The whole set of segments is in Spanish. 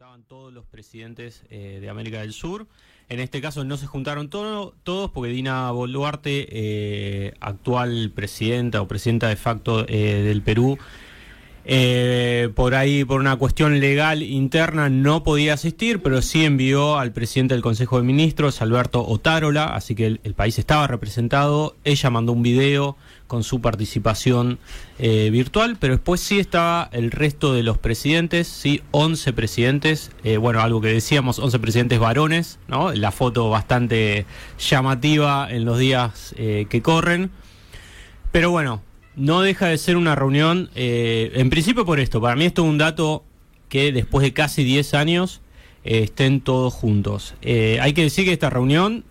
juntaban todos los presidentes eh, de América del Sur. En este caso no se juntaron todo- todos porque Dina Boluarte, eh, actual presidenta o presidenta de facto eh, del Perú, eh, por ahí, por una cuestión legal interna, no podía asistir, pero sí envió al presidente del Consejo de Ministros, Alberto Otárola, así que el, país estaba representado. Ella mandó un video con su participación eh, virtual, pero después sí estaba el resto de los presidentes, sí, 11 presidentes, eh, bueno, algo que decíamos, 11 presidentes varones, ¿no? La foto bastante llamativa en los días eh, que corren. Pero bueno, no deja de ser una reunión, eh, en principio por esto, para mí esto es un dato que después de casi 10 años eh, estén todos juntos. Eh, hay que decir que esta reunión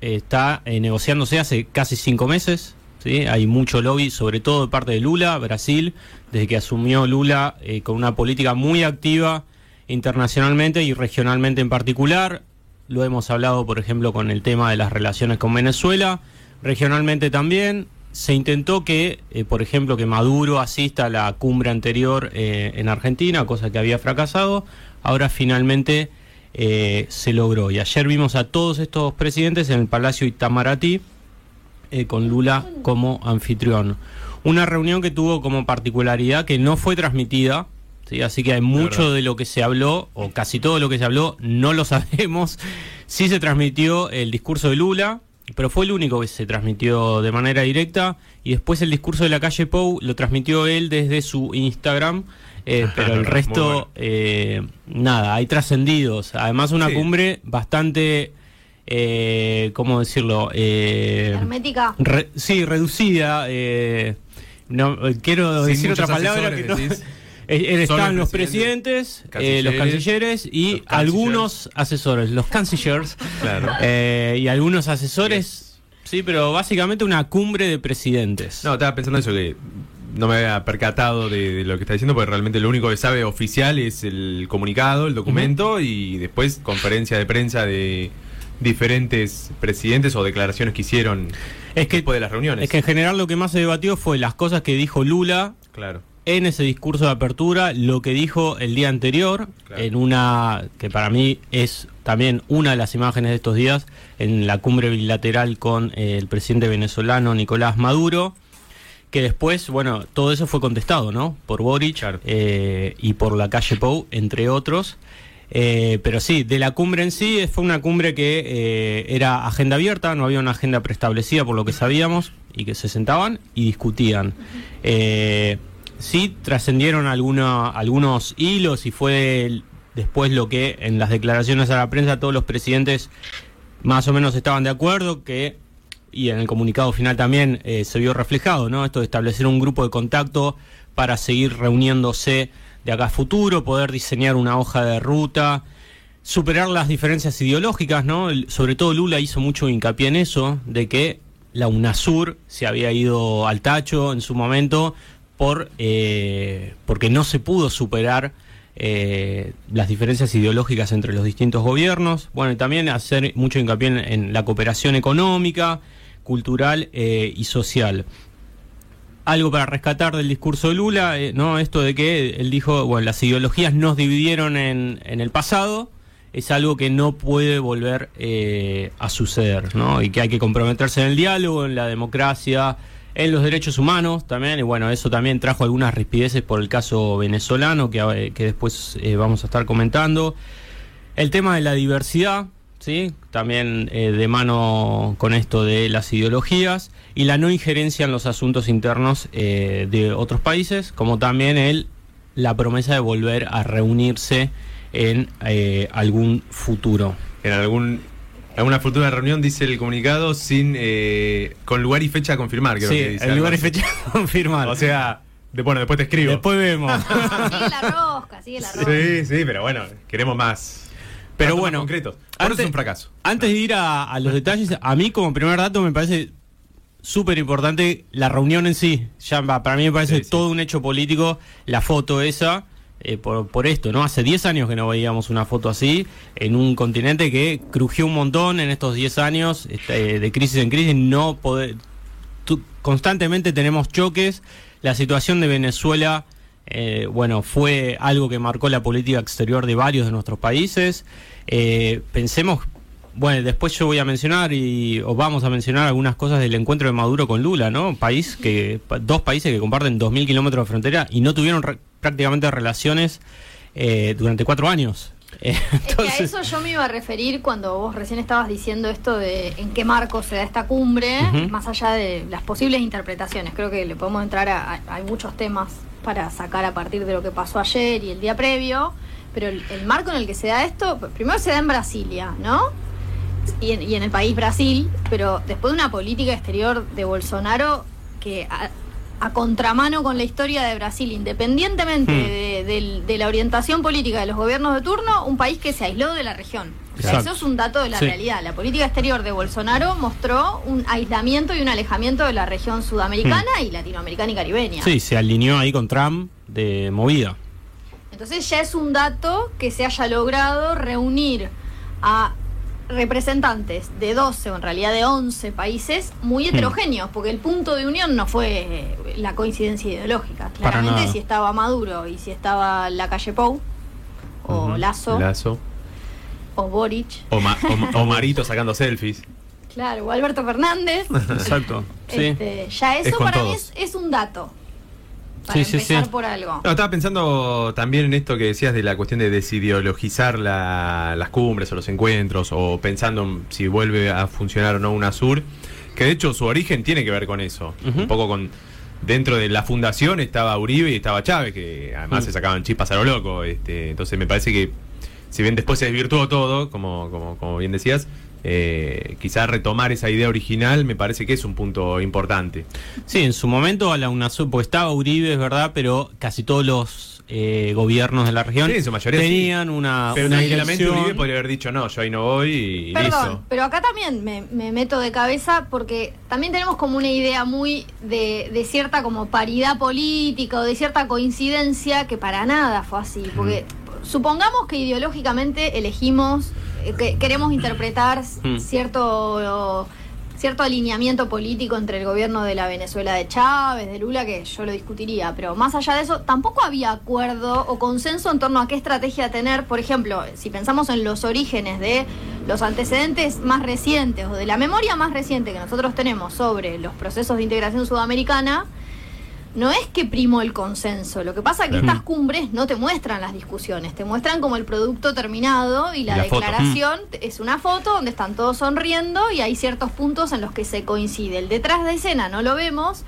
eh, está negociándose hace casi 5 meses, ¿sí? hay mucho lobby, sobre todo de parte de Lula, Brasil, desde que asumió Lula con una política muy activa internacionalmente y regionalmente en particular. Lo hemos hablado, por ejemplo, con el tema de las relaciones con Venezuela, regionalmente también. Se intentó que, eh, por ejemplo, que Maduro asista a la cumbre anterior eh, en Argentina, cosa que había fracasado. Ahora finalmente eh, se logró. Y ayer vimos a todos estos presidentes en el Palacio Itamaraty con Lula como anfitrión. Una reunión que tuvo como particularidad que no fue transmitida, ¿sí? así que hay mucho de lo que se habló, o casi todo lo que se habló, no lo sabemos. Sí se transmitió el discurso de Lula, pero fue el único que se transmitió de manera directa, y después el discurso de la calle Pou lo transmitió él desde su Instagram. eh, pero el resto, bueno. eh, nada, hay trascendidos. Además, una Sí. cumbre bastante, eh, ¿cómo decirlo? Eh, Hermética. Re- sí, reducida. eh, no, quiero Sin decir otra palabra que no. Eh, Están los presidente, presidentes, eh, los cancilleres, y los algunos asesores, los cancillers Claro. eh, y algunos asesores. Sí, pero básicamente una cumbre de presidentes. No, estaba pensando eso que no me había percatado de, de lo que está diciendo, porque realmente lo único que sabe oficial es el comunicado, el documento y después conferencia de prensa de diferentes presidentes o declaraciones que hicieron es que después de las reuniones. es que en general lo que más se debatió fue las cosas que dijo Lula Claro. En ese discurso de apertura lo que dijo el día anterior, Claro. en una que para mí es también una de las imágenes de estos días, en la cumbre bilateral con eh, el presidente venezolano Nicolás Maduro, que después, bueno, todo eso fue contestado, ¿no? Por Boric Claro. eh, y por la calle Pou, entre otros. Eh, pero sí, de la cumbre en sí, fue una cumbre que era agenda abierta, no había una agenda preestablecida por lo que sabíamos, y que se sentaban y discutían. Eh, sí, trascendieron algunos hilos y fue después lo que en las declaraciones a la prensa todos los presidentes más o menos estaban de acuerdo que y en el comunicado final también eh, se vio reflejado, ¿no? Esto de establecer un grupo de contacto para seguir reuniéndose de acá a futuro, poder diseñar una hoja de ruta, superar las diferencias ideológicas, ¿no? Sobre todo Lula hizo mucho hincapié en eso, de que la UNASUR se había ido al tacho en su momento por eh, porque no se pudo superar eh, las diferencias ideológicas entre los distintos gobiernos. Bueno, y también hacer mucho hincapié en, la cooperación económica, cultural eh, y social. Algo para rescatar del discurso de Lula, ¿no? Esto de que él dijo, bueno, las ideologías nos dividieron en, en el pasado, es algo que no puede volver a suceder, ¿no? Y que hay que comprometerse en el diálogo, en la democracia, en los derechos humanos también, y bueno, eso también trajo algunas rispideces por el caso venezolano, que, eh, que después eh, vamos a estar comentando. El tema de la diversidad, ¿sí? También eh, de mano con esto de las ideologías y la no injerencia en los asuntos internos eh, de otros países, como también el, la promesa de volver a reunirse en eh, algún futuro. En algún alguna futura reunión dice el comunicado sin eh, con lugar y fecha a confirmar. creo Sí, que dice el lugar y fecha a confirmar. O sea, de- bueno, después te escribo. después vemos. Sigue la rosca, sigue la rosca. Sí, sí, pero bueno, queremos más. Pero bueno, eso antes- es un fracaso. Antes de ir a, a los detalles, a mí como primer dato me parece súper importante la reunión en sí. Ya para mí me parece Sí, sí. todo un hecho político, la foto esa, eh, por, esto, ¿no? Hace 10 años que no veíamos una foto así, en un continente que crujió un montón en estos 10 años, este, de crisis en crisis, no poder, constantemente tenemos choques, la situación de Venezuela eh, bueno, fue algo que marcó la política exterior de varios de nuestros países. Eh, pensemos, bueno, después yo voy a mencionar y o vamos a mencionar algunas cosas del encuentro de Maduro con Lula, ¿no? País que dos países que comparten 2.000 kilómetros de frontera y no tuvieron prácticamente relaciones eh, durante cuatro años. Entonces... Es que a eso yo me iba a referir cuando vos recién estabas diciendo esto de en qué marco se da esta cumbre, más allá de las posibles interpretaciones. Creo que le podemos entrar a, hay muchos temas para sacar a partir de lo que pasó ayer y el día previo, pero el, marco en el que se da esto, primero se da en Brasilia, ¿no? Y en, el país Brasil, pero después de una política exterior de Bolsonaro que a contramano con la historia de Brasil, independientemente hmm. de, la orientación política de los gobiernos de turno, un país que se aisló de la región. eso es un dato de la realidad. La política exterior de Bolsonaro mostró un aislamiento y un alejamiento de la región sudamericana hmm. y latinoamericana y caribeña. Sí, se alineó ahí con Trump de movida. Entonces ya es un dato que se haya logrado reunir a representantes de 12 o en realidad de 11 países muy hmm. heterogéneos, porque el punto de unión no fue la coincidencia ideológica. Claramente si estaba Maduro y si estaba la calle Pou o Lazo, o Boric o, Marito sacando selfies. Claro, o Alberto Fernández. Exacto. Este, ya eso para mí es un dato sí, sí, sí. por algo. No, estaba pensando también en esto que decías de la cuestión de desideologizar las cumbres o los encuentros, o pensando si vuelve a funcionar o no una sur, que de hecho su origen tiene que ver con eso, un poco con dentro de la fundación estaba Uribe y estaba Chávez, que además se sacaban chispas a lo loco. Este, entonces me parece que, si bien después se desvirtuó todo, como, como, como bien decías, eh, quizás retomar esa idea original me parece que es un punto importante. Sí, en su momento a la UNASUR, porque estaba Uribe, es verdad, pero casi todos los eh, gobiernos de la región tenían una. Pero Uribe podría haber dicho no, yo ahí no voy y Perdón, Pero acá también me, meto de cabeza porque también tenemos como una idea muy de, de, cierta como paridad política o de cierta coincidencia que para nada fue así. Porque supongamos que ideológicamente elegimos eh, queremos interpretar mm. cierto cierto alineamiento político entre el gobierno de la Venezuela de Chávez, de Lula, que yo lo discutiría, pero más allá de eso, tampoco había acuerdo o consenso en torno a qué estrategia tener. Por ejemplo, si pensamos en los orígenes de los antecedentes más recientes o de la memoria más reciente que nosotros tenemos sobre los procesos de integración sudamericana, no es que primo el consenso. Lo que pasa es que estas cumbres no te muestran las discusiones, te muestran como el producto terminado y la, declaración es una foto donde están todos sonriendo y hay ciertos puntos en los que se coincide. El detrás de escena no lo vemos,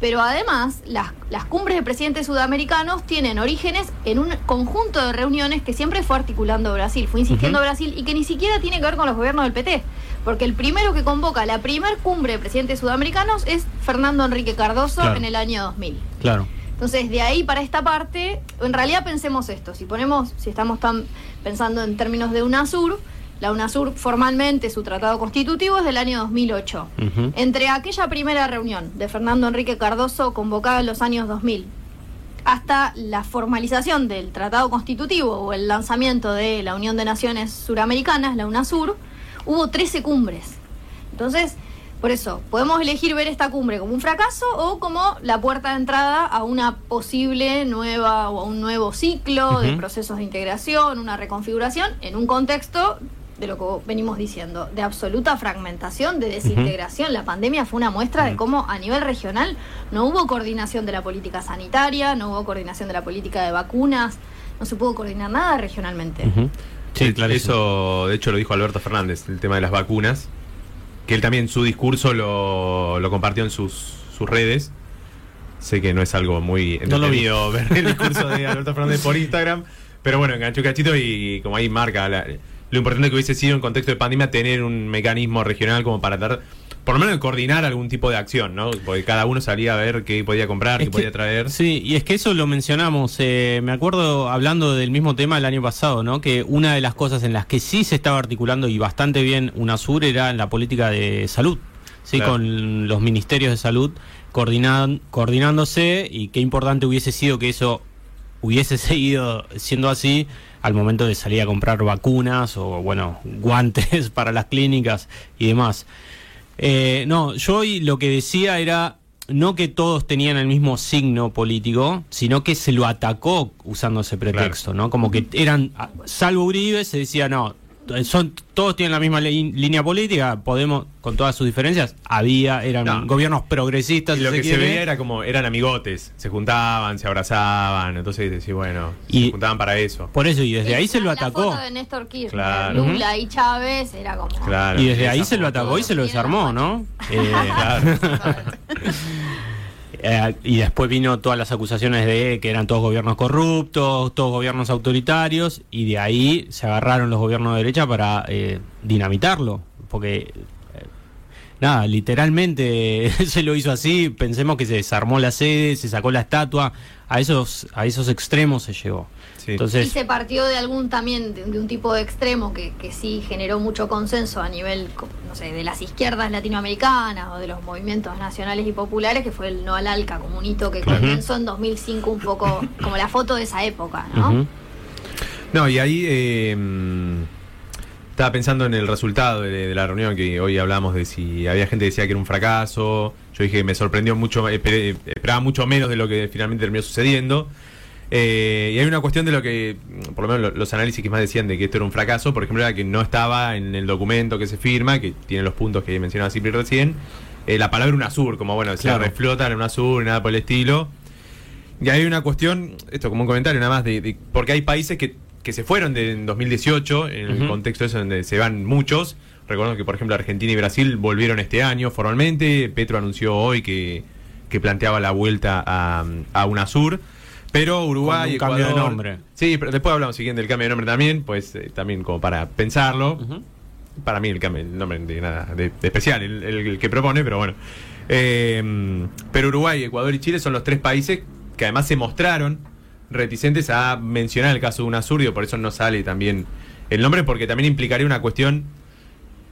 pero además las, las cumbres de presidentes sudamericanos tienen orígenes en un conjunto de reuniones que siempre fue articulando Brasil, fue insistiendo Brasil y que ni siquiera tiene que ver con los gobiernos del PT. Porque el primero que convoca la primer cumbre de presidentes sudamericanos es Fernando Enrique Cardoso en el año 2000. Claro. Entonces, de ahí para esta parte, en realidad pensemos esto, si ponemos, si estamos tan pensando en términos de UNASUR, la UNASUR formalmente su tratado constitutivo es del año 2008. Entre aquella primera reunión de Fernando Enrique Cardoso convocada en los años 2000 hasta la formalización del tratado constitutivo o el lanzamiento de la Unión de Naciones Suramericanas, la UNASUR, hubo 13 cumbres. Entonces, por eso, podemos elegir ver esta cumbre como un fracaso o como la puerta de entrada a una posible nueva o a un nuevo ciclo de procesos de integración, una reconfiguración en un contexto de lo que venimos diciendo, de absoluta fragmentación, de desintegración. La pandemia fue una muestra de cómo a nivel regional no hubo coordinación de la política sanitaria, no hubo coordinación de la política de vacunas, no se pudo coordinar nada regionalmente. Sí, claro. Eso, de hecho, lo dijo Alberto Fernández, el tema de las vacunas, que él también su discurso lo, lo compartió en sus, sus redes. Sé que no es algo muy no lo vi. ver el discurso de Alberto Fernández por Instagram, pero bueno, enganchó cachito y como ahí marca lo importante que hubiese sido en contexto de pandemia tener un mecanismo regional como para dar por lo menos coordinar algún tipo de acción, ¿no? Porque cada uno salía a ver qué podía comprar, qué podía traer. Sí, y es que eso lo mencionamos. Eh, me acuerdo hablando del mismo tema el año pasado, ¿no? Que una de las cosas en las que sí se estaba articulando y bastante bien UNASUR era en la política de salud, ¿sí? Con los ministerios de salud coordinan, coordinándose y qué importante hubiese sido que eso hubiese seguido siendo así al momento de salir a comprar vacunas o, bueno, guantes para las clínicas y demás. Eh, no, yo hoy lo que decía era no que todos tenían el mismo signo político, sino que se lo atacó usando ese pretexto, ¿no? Como que eran, salvo Uribe, se decía, no, son todos tienen la misma línea política, Podemos, con todas sus diferencias, había, eran No. gobiernos progresistas. Y si lo se que se veía era como, eran amigotes, se juntaban, se abrazaban, entonces decís, bueno, Y- se juntaban para eso. Por eso, y desde ahí se lo la atacó. foto de Néstor Kirchner, Claro. Lula y Chávez era como. Claro. Y desde ahí se lo atacó y se lo desarmó, ¿no? Eh, Claro. Eh, y después vino todas las acusaciones de que eran todos gobiernos corruptos, todos gobiernos autoritarios, y de ahí se agarraron los gobiernos de derecha para eh, dinamitarlo, porque nada, literalmente se lo hizo así, pensemos que se desarmó la sede, se sacó la estatua, a esos, a esos extremos se llegó. Sí. Y Entonces, se partió de algún también, de, de un tipo de extremo que, que sí generó mucho consenso a nivel, no sé, de las izquierdas latinoamericanas o de los movimientos nacionales y populares, que fue el no al ALCA como un hito que Claro. comenzó en 2005 un poco como la foto de esa época, ¿no? No, y ahí eh, estaba pensando en el resultado de, de la reunión que hoy hablamos de si había gente que decía que era un fracaso. Yo dije que me sorprendió mucho, esperé- esperaba mucho menos de lo que finalmente terminó sucediendo. Eh, y hay una cuestión de lo que, por lo menos lo- los análisis que más decían de que esto era un fracaso, por ejemplo, era que no estaba en el documento que se firma, que tiene los puntos que mencionaba Cipri recién, eh, la palabra UNASUR, como bueno, Claro. se reflota en UNASUR y nada por el estilo. Y hay una cuestión, esto como un comentario nada más, de, de- porque hay países que, que se fueron de, en 2018, en el contexto ese donde se van muchos. Recuerdo que, por ejemplo, Argentina y Brasil volvieron este año formalmente. Petro anunció hoy que, que planteaba la vuelta a, a UNASUR. Pero Uruguay, un cambio de Ecuador- nombre. Sí, pero después hablamos siguiente del cambio de nombre también, pues eh, también como para pensarlo. Para mí el cambio, el nombre de nada de, de especial, el, el- el que propone, pero bueno. Eh, pero Uruguay, Ecuador y Chile son los tres países que además se mostraron reticentes a mencionar el caso de UNASUR, y por eso no sale también el nombre, porque también implicaría una cuestión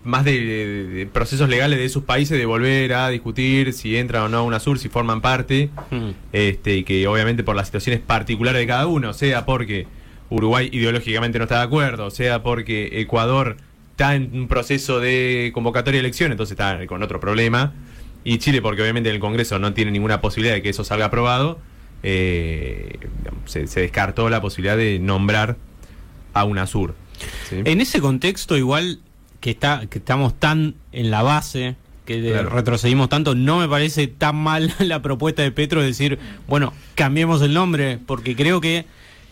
más de, de- de procesos legales de esos países de volver a discutir si entran o no a UNASUR, si forman parte Mm. este, y que obviamente por las situaciones particulares de cada uno, sea porque Uruguay ideológicamente no está de acuerdo, sea porque Ecuador está en un proceso de convocatoria de elección, entonces está con otro problema, y Chile porque obviamente en el Congreso no tiene ninguna posibilidad de que eso salga aprobado, eh, se, se descartó la posibilidad de nombrar a UNASUR. ¿sí? En ese contexto, igual que está que estamos tan en la base, que Claro. retrocedimos tanto, no me parece tan mal la propuesta de Petro de decir, bueno, cambiemos el nombre, porque creo que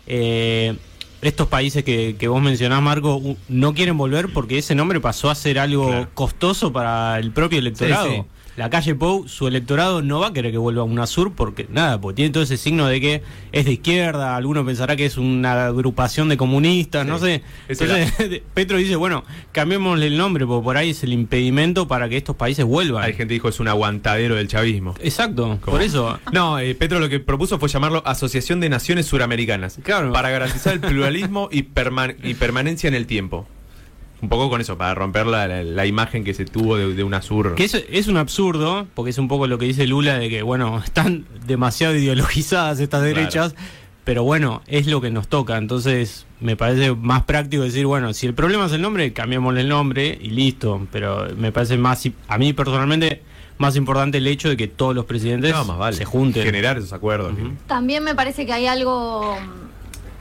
eh, estos países que, que vos mencionás, Marco, no quieren volver porque ese nombre pasó a ser algo Claro. costoso para el propio electorado. Sí, sí. La calle Pou, su electorado no va a querer que vuelva a UNASUR porque nada, porque tiene todo ese signo de que es de izquierda, alguno pensará que es una agrupación de comunistas, no sé. Entonces, Petro dice, bueno, cambiémosle el nombre, porque por ahí es el impedimento para que estos países vuelvan. Hay gente que dijo es un aguantadero del chavismo. Exacto, ¿Cómo? por eso. No, eh, Petro lo que propuso fue llamarlo Asociación de Naciones Suramericanas. Claro. Para garantizar el pluralismo y, perman- y permanencia en el tiempo. Un poco con eso, para romper la, la- la imagen que se tuvo de, de UNASUR. Que es, es un absurdo, porque es un poco lo que dice Lula de que, bueno, están demasiado ideologizadas estas Claro. derechas, pero bueno, es lo que nos toca. Entonces, me parece más práctico decir, bueno, si el problema es el nombre, cambiémosle el nombre y listo. Pero me parece más, a mí personalmente, más importante el hecho de que todos los presidentes No, más vale. se junten. Generar esos acuerdos. También me parece que hay algo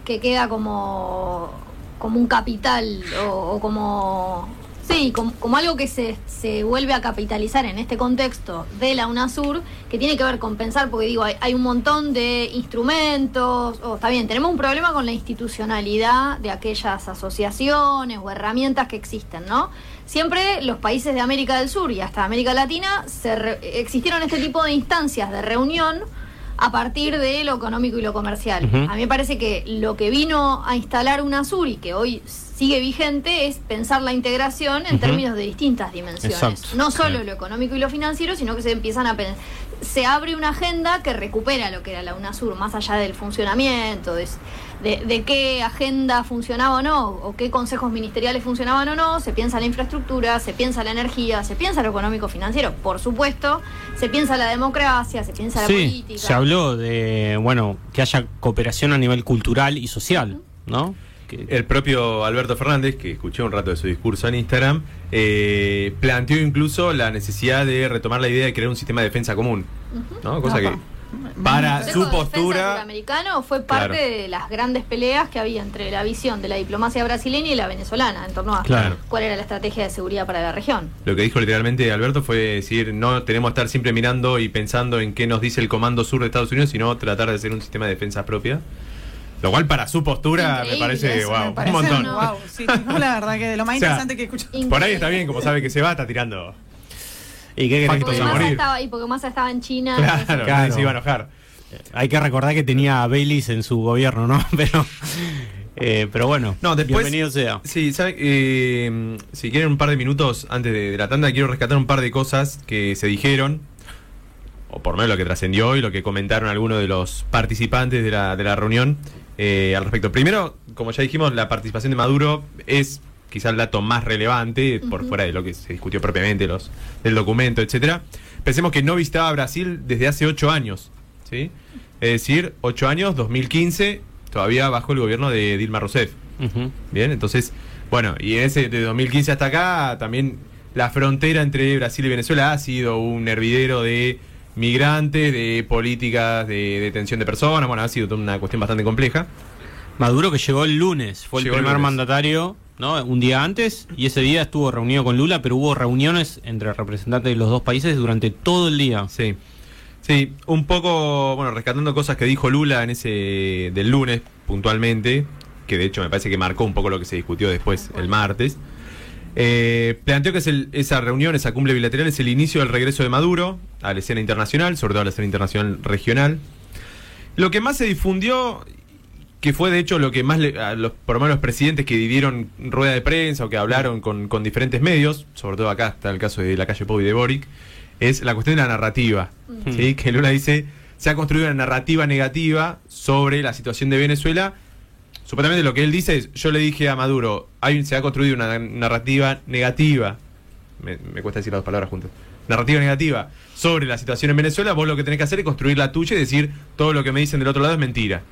que queda como, como un capital o, o como... Sí, como, algo que se, se vuelve a capitalizar en este contexto de la UNASUR, que tiene que ver con pensar, porque digo, hay, hay un montón de instrumentos, o está bien, tenemos un problema con la institucionalidad de aquellas asociaciones o herramientas que existen, ¿no? Siempre los países de América del Sur y hasta América Latina se re- existieron este tipo de instancias de reunión a partir de lo económico y lo comercial. A mí me parece que lo que vino a instalar UNASUR y que hoy sigue vigente es pensar la integración en términos de distintas dimensiones. Exacto. No solo lo económico y lo financiero, sino que se empiezan a pensar. Se abre una agenda que recupera lo que era la UNASUR, más allá del funcionamiento, de, de, de qué agenda funcionaba o no, o qué consejos ministeriales funcionaban o no, se piensa la infraestructura, se piensa la energía, se piensa lo económico financiero, por supuesto, se piensa la democracia, se piensa la Sí, política. se habló de, bueno, que haya cooperación a nivel cultural y social, ¿no? El propio Alberto Fernández, que escuché un rato de su discurso en Instagram, eh, planteó incluso la necesidad de retomar la idea de crear un sistema de defensa común. ¿no? Cosa que para su de postura... Suramericano fue parte Claro. de las grandes peleas que había entre la visión de la diplomacia brasileña y la venezolana en torno a Claro. cuál era la estrategia de seguridad para la región. Lo que dijo literalmente Alberto fue decir, no tenemos que estar siempre mirando y pensando en qué nos dice el Comando Sur de Estados Unidos, sino tratar de hacer un sistema de defensa propia. Lo cual para su postura me parece, wow, Me parece un montón. wow, sí, no, la verdad que de lo más O sea, interesante que he escuchado. Por ahí está bien, como sabe que se va, está tirando. ¿Y qué querés que morir. estaba, y porque Massa estaba en China. Claro, entonces- Claro. nadie se iba a enojar. Hay que recordar que tenía a Baileys en su gobierno, ¿no? Pero, eh, pero bueno, No, después- bienvenido sea. Sí, ¿sabe? Eh, si quieren un par de minutos antes de, de la tanda, quiero rescatar un par de cosas que se dijeron, o por lo menos lo que trascendió y lo que comentaron algunos de los participantes de la, de la reunión eh, al respecto. Primero, como ya dijimos, la participación de Maduro es quizá el dato más relevante, por fuera de lo que se discutió propiamente, los del documento, etcétera. Pensemos que no visitaba Brasil desde hace ocho años, ¿sí? Es decir, ocho años, 2015, todavía bajo el gobierno de Dilma Rousseff. Bien, entonces, bueno, y en ese de 2015 hasta acá también la frontera entre Brasil y Venezuela ha sido un hervidero de migrantes, de políticas de detención de personas, bueno, ha sido toda una cuestión bastante compleja. Maduro que llegó el lunes, fue Llegó el el primer lunes. mandatario, ¿no? Un día antes, y ese día estuvo reunido con Lula, pero hubo reuniones entre representantes de los dos países durante todo el día. Sí. Sí, un poco, bueno, rescatando cosas que dijo Lula en ese del lunes puntualmente, que de hecho me parece que marcó un poco lo que se discutió después el martes. Eh, planteó que es esa reunión, esa cumbre bilateral, es el inicio del regreso de Maduro a la escena internacional, sobre todo a la escena internacional regional. Lo que más se difundió, que fue de hecho lo que más, le- a los, por lo menos los presidentes que dieron rueda de prensa o que hablaron con, con diferentes medios, sobre todo acá está el caso de la calle Pau y de Boric, es la cuestión de la narrativa. ¿sí? Que Lula dice, se ha construido una narrativa negativa sobre la situación de Venezuela. Supuestamente lo que él dice es, yo le dije a Maduro, hay, se ha construido una narrativa negativa, me, me cuesta decir las dos palabras juntas, narrativa negativa sobre la situación en Venezuela, vos lo que tenés que hacer es construir la tuya y decir, todo lo que me dicen del otro lado es mentira.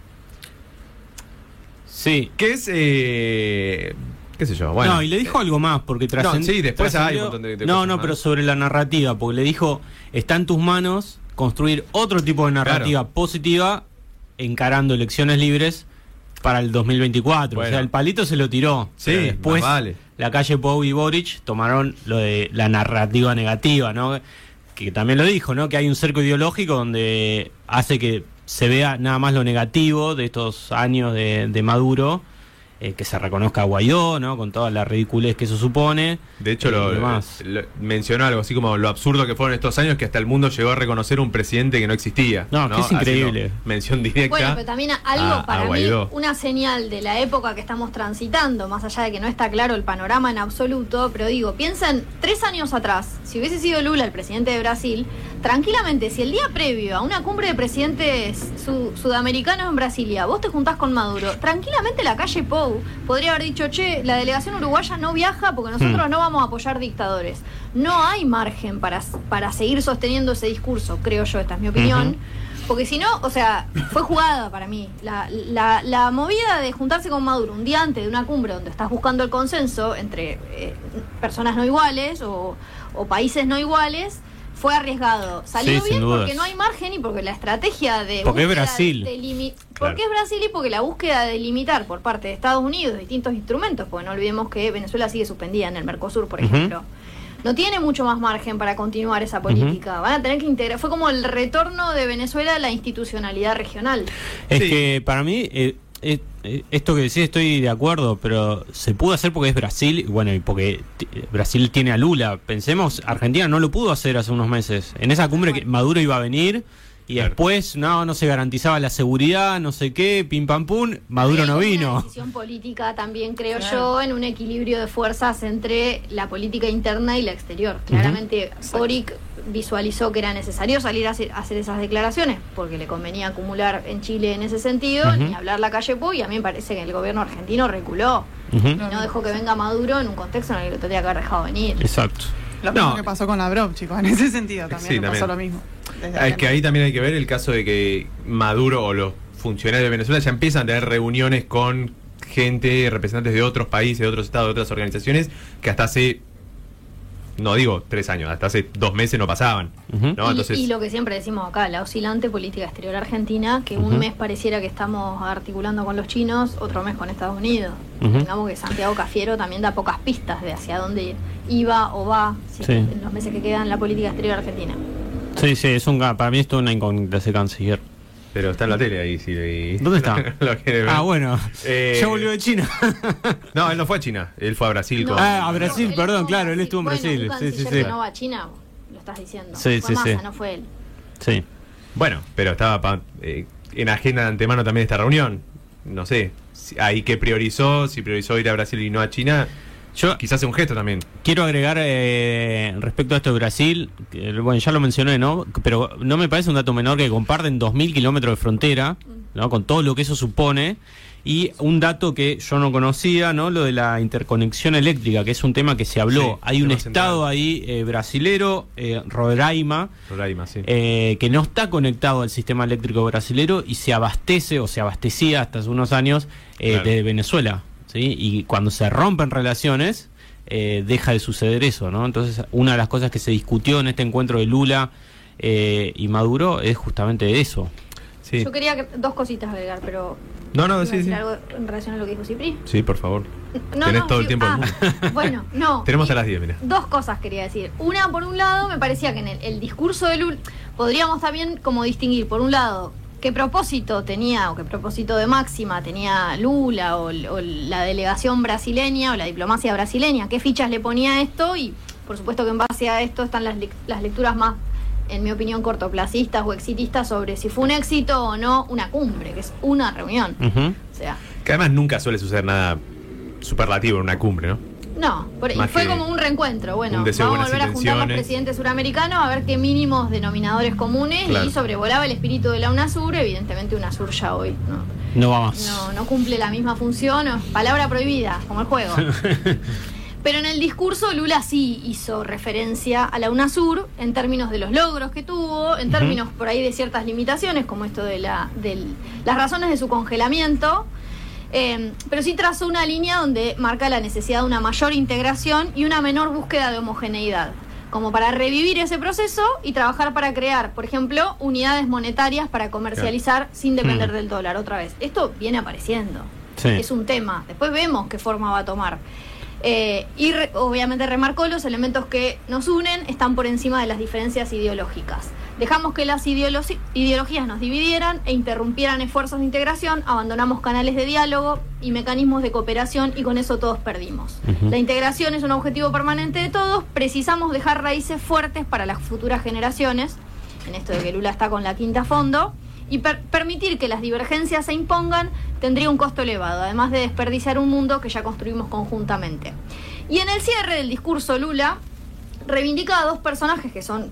Sí. Que es, eh, qué sé yo, bueno. no, y le dijo algo más, porque trascend- sí, después hay un montón de- de No, no, más. pero sobre la narrativa, porque le dijo, está en tus manos construir otro tipo de narrativa Claro. positiva encarando elecciones libres para el 2024. O sea, el palito se lo tiró. Sí, pero después vale. la calle Pau y Boric tomaron lo de la narrativa negativa, ¿no? Que también lo dijo, ¿no? Que hay un cerco ideológico donde hace que se vea nada más lo negativo de estos años de, de Maduro, eh, que se reconozca a Guaidó, ¿no? Con toda la ridiculez que eso supone. De hecho, y lo, demás. lo- mencionó algo así como lo absurdo que fueron estos años que hasta el mundo llegó a reconocer un presidente que no existía. No, que es increíble. Haciendo Mención directa. Bueno, pero también algo a- a para mí, una señal de la época que estamos transitando, más allá de que no está claro el panorama en absoluto, pero digo, piensen, tres años atrás, si hubiese sido Lula el presidente de Brasil, tranquilamente, si el día previo a una cumbre de presidentes su- sudamericanos en Brasilia, vos te juntás con Maduro, tranquilamente la calle Podría haber dicho, che, la delegación uruguaya no viaja porque nosotros Hmm. no vamos a apoyar dictadores. No hay margen para, para seguir sosteniendo ese discurso, creo yo, esta es mi opinión. Porque si no, o sea, fue jugada para mí. La, la, la movida de juntarse con Maduro un día antes de una cumbre donde estás buscando el consenso entre eh, personas no iguales o, o países no iguales fue arriesgado. Salió Sí, bien porque no hay margen y porque la estrategia de. Porque es Brasil. de limi- Claro. Porque es Brasil y porque la búsqueda de limitar por parte de Estados Unidos distintos instrumentos, porque no olvidemos que Venezuela sigue suspendida en el Mercosur, por ejemplo. No tiene mucho más margen para continuar esa política. Van a tener que integrar. Fue como el retorno de Venezuela a la institucionalidad regional. Es Sí. que para mí, eh, esto que decís estoy de acuerdo, pero se pudo hacer porque es Brasil, y bueno, y porque Brasil tiene a Lula. Pensemos, Argentina no lo pudo hacer hace unos meses. En esa cumbre que Maduro iba a venir y Claro. después no, no se garantizaba la seguridad, no sé qué, pim pam pum, Maduro no vino. Una decisión política también, creo Claro. yo, en un equilibrio de fuerzas entre la política interna y la exterior. Claramente, Boric visualizó que era necesario salir a hacer, esas declaraciones porque le convenía acumular en Chile en ese sentido, Ujú. ni hablar la calle Pou, y a mí me parece que el gobierno argentino reculó. Y no dejó que venga Maduro en un contexto en el que lo tendría que haber dejado venir. Exacto. Lo No. mismo que pasó con Lavrov, chicos, en ese sentido también Sí, pasó también. lo mismo. Desde Ah, es que ahí también hay que ver el caso de que Maduro o los funcionarios de Venezuela ya empiezan a tener reuniones con gente, representantes de otros países, de otros estados, de otras organizaciones, que hasta hace, no digo tres años, hasta hace dos meses no pasaban. Y- Entonces, y, lo que siempre decimos acá, la oscilante política exterior argentina, que un mes pareciera que estamos articulando con los chinos, otro mes con Estados Unidos. Ujú. Digamos que Santiago Cafiero también da pocas pistas de hacia dónde iba o va si- Sí. en los meses que quedan en la política exterior argentina. Sí, sí, es un, para mí esto es una incógnita ese canciller. Pero está en la tele ahí. Si, y- ¿Dónde está? lo quiere ver. Ah, bueno. Eh, ya volvió de China. No, él no fue a China, él fue a Brasil. No, con- Ah, a Brasil, perdón, claro, él estuvo en Bueno, Brasil, sí, sí, sí. no va a China, lo estás diciendo. Sí, fue sí, sí. No fue él. sí. Bueno, pero estaba pa- eh, en agenda de antemano también esta reunión. No sé, si- ahí que priorizó, si priorizó ir a Brasil y no a China, Yo quizás sea un gesto también. quiero agregar eh, respecto a esto de Brasil, que, bueno, ya lo mencioné, ¿no? Pero no me parece un dato menor que comparten 2.000 kilómetros de frontera, ¿no? Con todo lo que eso supone. Y un dato que yo no conocía, ¿no? Lo de la interconexión eléctrica, que es un tema que se habló. Sí, Hay un estado central. ahí eh, brasilero, eh, Roraima, Roraima, sí. eh, que no está conectado al sistema eléctrico brasilero y se abastece o se abastecía hasta hace unos años eh, Claro. de Venezuela. ¿Sí? Y cuando se rompen relaciones, eh, deja de suceder eso. ¿no? Entonces, una de las cosas que se discutió en este encuentro de Lula eh, y Maduro es justamente eso. sí. Yo quería que- dos cositas agregar, pero. No, no, a sí, decir sí. algo en relación a lo que dijo Cipri. Sí, por favor. No, Tenés no, todo el tiempo del ah, mundo. Bueno, no. Tenemos Y las 10, mira. Dos cosas quería decir. Una, por un lado, me parecía que en el, el discurso de Lula podríamos también como distinguir, por un lado, qué propósito tenía o qué propósito de máxima tenía Lula o, o la delegación brasileña o la diplomacia brasileña, qué fichas le ponía a esto y por supuesto que en base a esto están las, las lecturas más, en mi opinión, cortoplacistas o exitistas sobre si fue un éxito o no una cumbre, que es una reunión. Ujú. O sea, Que además nunca suele suceder nada superlativo en una cumbre, ¿no? No, por- y fue como un reencuentro. Bueno, un deseo de vamos a volver a juntar los presidentes suramericanos a ver qué mínimos denominadores comunes Claro. y sobrevolaba el espíritu de la UNASUR. Evidentemente, UNASUR ya hoy no, No va más. no, no cumple la misma función. no, palabra prohibida, como el juego. Pero en el discurso Lula sí hizo referencia a la UNASUR en términos de los logros que tuvo, en términos por ahí de ciertas limitaciones, como esto de la, del- las razones de su congelamiento. Eh, pero sí trazó una línea donde marca la necesidad de una mayor integración y una menor búsqueda de homogeneidad, como para revivir ese proceso y trabajar para crear, por ejemplo, unidades monetarias para comercializar sin depender Mm. del dólar otra vez. Esto viene apareciendo, Sí. es un tema, después vemos qué forma va a tomar. Eh, y re- obviamente remarcó los elementos que nos unen están por encima de las diferencias ideológicas. Dejamos que las ideolo- ideologías nos dividieran e interrumpieran esfuerzos de integración, abandonamos canales de diálogo y mecanismos de cooperación y con eso todos perdimos. La integración es un objetivo permanente de todos, precisamos dejar raíces fuertes para las futuras generaciones, en esto de que Lula está con la quinta fondo, y per- permitir que las divergencias se impongan tendría un costo elevado, además de desperdiciar un mundo que ya construimos conjuntamente. Y en el cierre del discurso Lula reivindica a dos personajes que son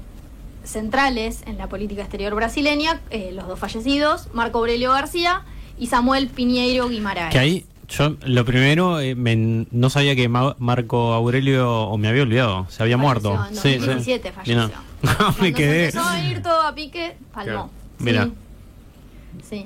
centrales en la política exterior brasileña, eh, los dos fallecidos, Marco Aurelio García y Samuel Piñeiro Guimaraes. Que ahí, yo lo primero, eh, me- no sabía que Ma- Marco Aurelio, o me había olvidado, se había Falleció muerto. En Sí, sí. 2017 falleció. Mira. me Cuando se quedé. empezó a venir todo a pique, palmó. Claro. Mira. Sí. Sí.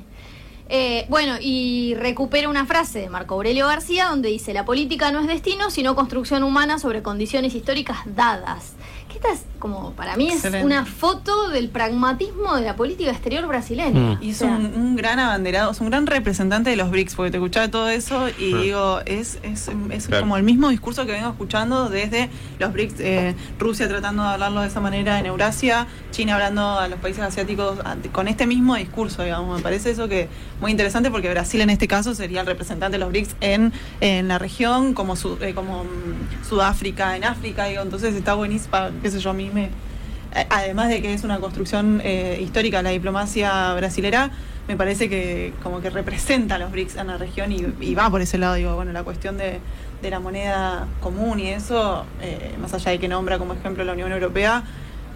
Eh, bueno, y recupera una frase de Marco Aurelio García donde dice, la política no es destino, sino construcción humana sobre condiciones históricas dadas. Esta es, como, para mí es Excelente. una foto del pragmatismo de la política exterior brasileña. Mm. Y es O sea, un, un gran abanderado, es un gran representante de los BRICS, porque te escuchaba todo eso y Ah. digo, es, es, es Claro. como el mismo discurso que vengo escuchando desde los BRICS, eh, Rusia tratando de hablarlo de esa manera en Eurasia, China hablando a los países asiáticos con este mismo discurso, digamos. Me parece eso que muy interesante porque Brasil en este caso sería el representante de los BRICS en, en la región, como, Su- eh, como mm, Sudáfrica en África, digo, entonces está buenísimo, qué yo, a mí me, además de que es una construcción eh, histórica la diplomacia brasilera, me parece que como que representa a los BRICS en la región y, va por ese lado, digo, bueno, la cuestión de, de la moneda común y eso, eh, más allá de que nombra como ejemplo la Unión Europea,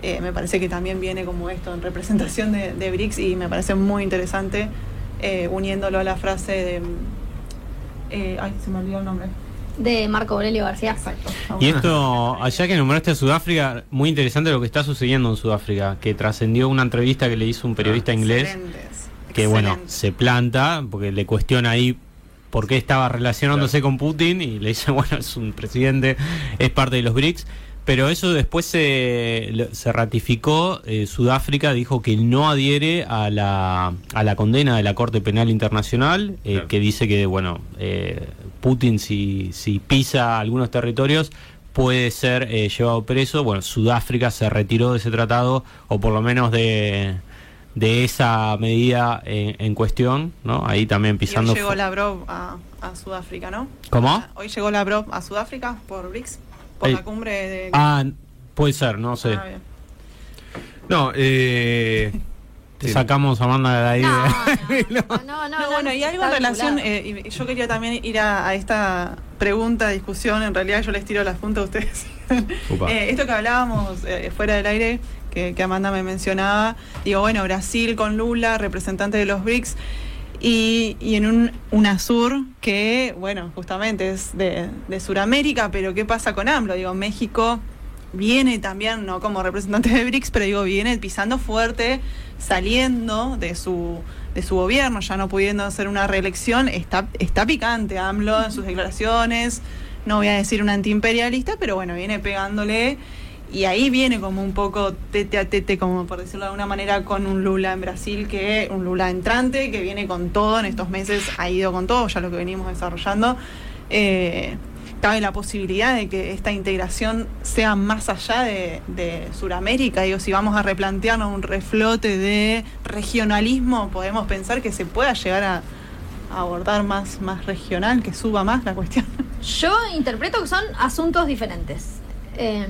eh, me parece que también viene como esto en representación de, BRICS y me parece muy interesante eh, uniéndolo a la frase de... ay, se me olvidó el nombre. De Marco Aurelio García. Exacto. Y esto, allá que nombraste a Sudáfrica, muy interesante lo que está sucediendo en Sudáfrica, que trascendió una entrevista que le hizo un periodista inglés, Excelentes, que bueno, se planta, porque le cuestiona ahí por qué estaba relacionándose con Putin y le dice, bueno, es un presidente, es parte de los BRICS. Pero eso después se, lo- se ratificó, eh, Sudáfrica dijo que no adhiere a la, a la condena de la Corte Penal Internacional, eh, Claro. que dice que, bueno, eh, Putin si, si pisa algunos territorios puede ser eh, llevado preso. Bueno, Sudáfrica se retiró de ese tratado, o por lo menos de, de esa medida en, en cuestión, ¿no? Ahí también Y pisando... hoy llegó Lavrov a, a Sudáfrica, ¿no? ¿Cómo? Hoy llegó Lavrov a Sudáfrica por BRICS, por Eh, la cumbre de... Ah, puede ser, no sé. Ah. No, eh, Te sí. sacamos a Amanda de ahí. No, no, no, no, No, bueno, y algo en relación, eh, yo quería también ir a, a esta pregunta, discusión, en realidad yo les tiro las puntas a ustedes. Eh, esto que hablábamos eh, fuera del aire, que, que Amanda me mencionaba, digo, bueno, Brasil con Lula, representante de los BRICS, y, y en un UNASUR que, bueno, justamente es de, de Sudamérica, pero ¿qué pasa con AMLO? Digo, México viene también, no como representante de BRICS, pero digo, viene pisando fuerte, saliendo de su de su gobierno, ya no pudiendo hacer una reelección, está, está picante AMLO en sus declaraciones, no voy a decir un antiimperialista, pero bueno, viene pegándole y ahí viene como un poco tete a tete, como por decirlo de alguna manera, con un Lula en Brasil, que un Lula entrante, que viene con todo en estos meses, ha ido con todo, ya lo que venimos desarrollando. Eh, cabe la posibilidad de que esta integración sea más allá de, de Sudamérica. Digo, si vamos a replantearnos un reflote de regionalismo, podemos pensar que se pueda llegar a, abordar más, más regional, que suba más la cuestión. Yo interpreto que son asuntos diferentes, eh,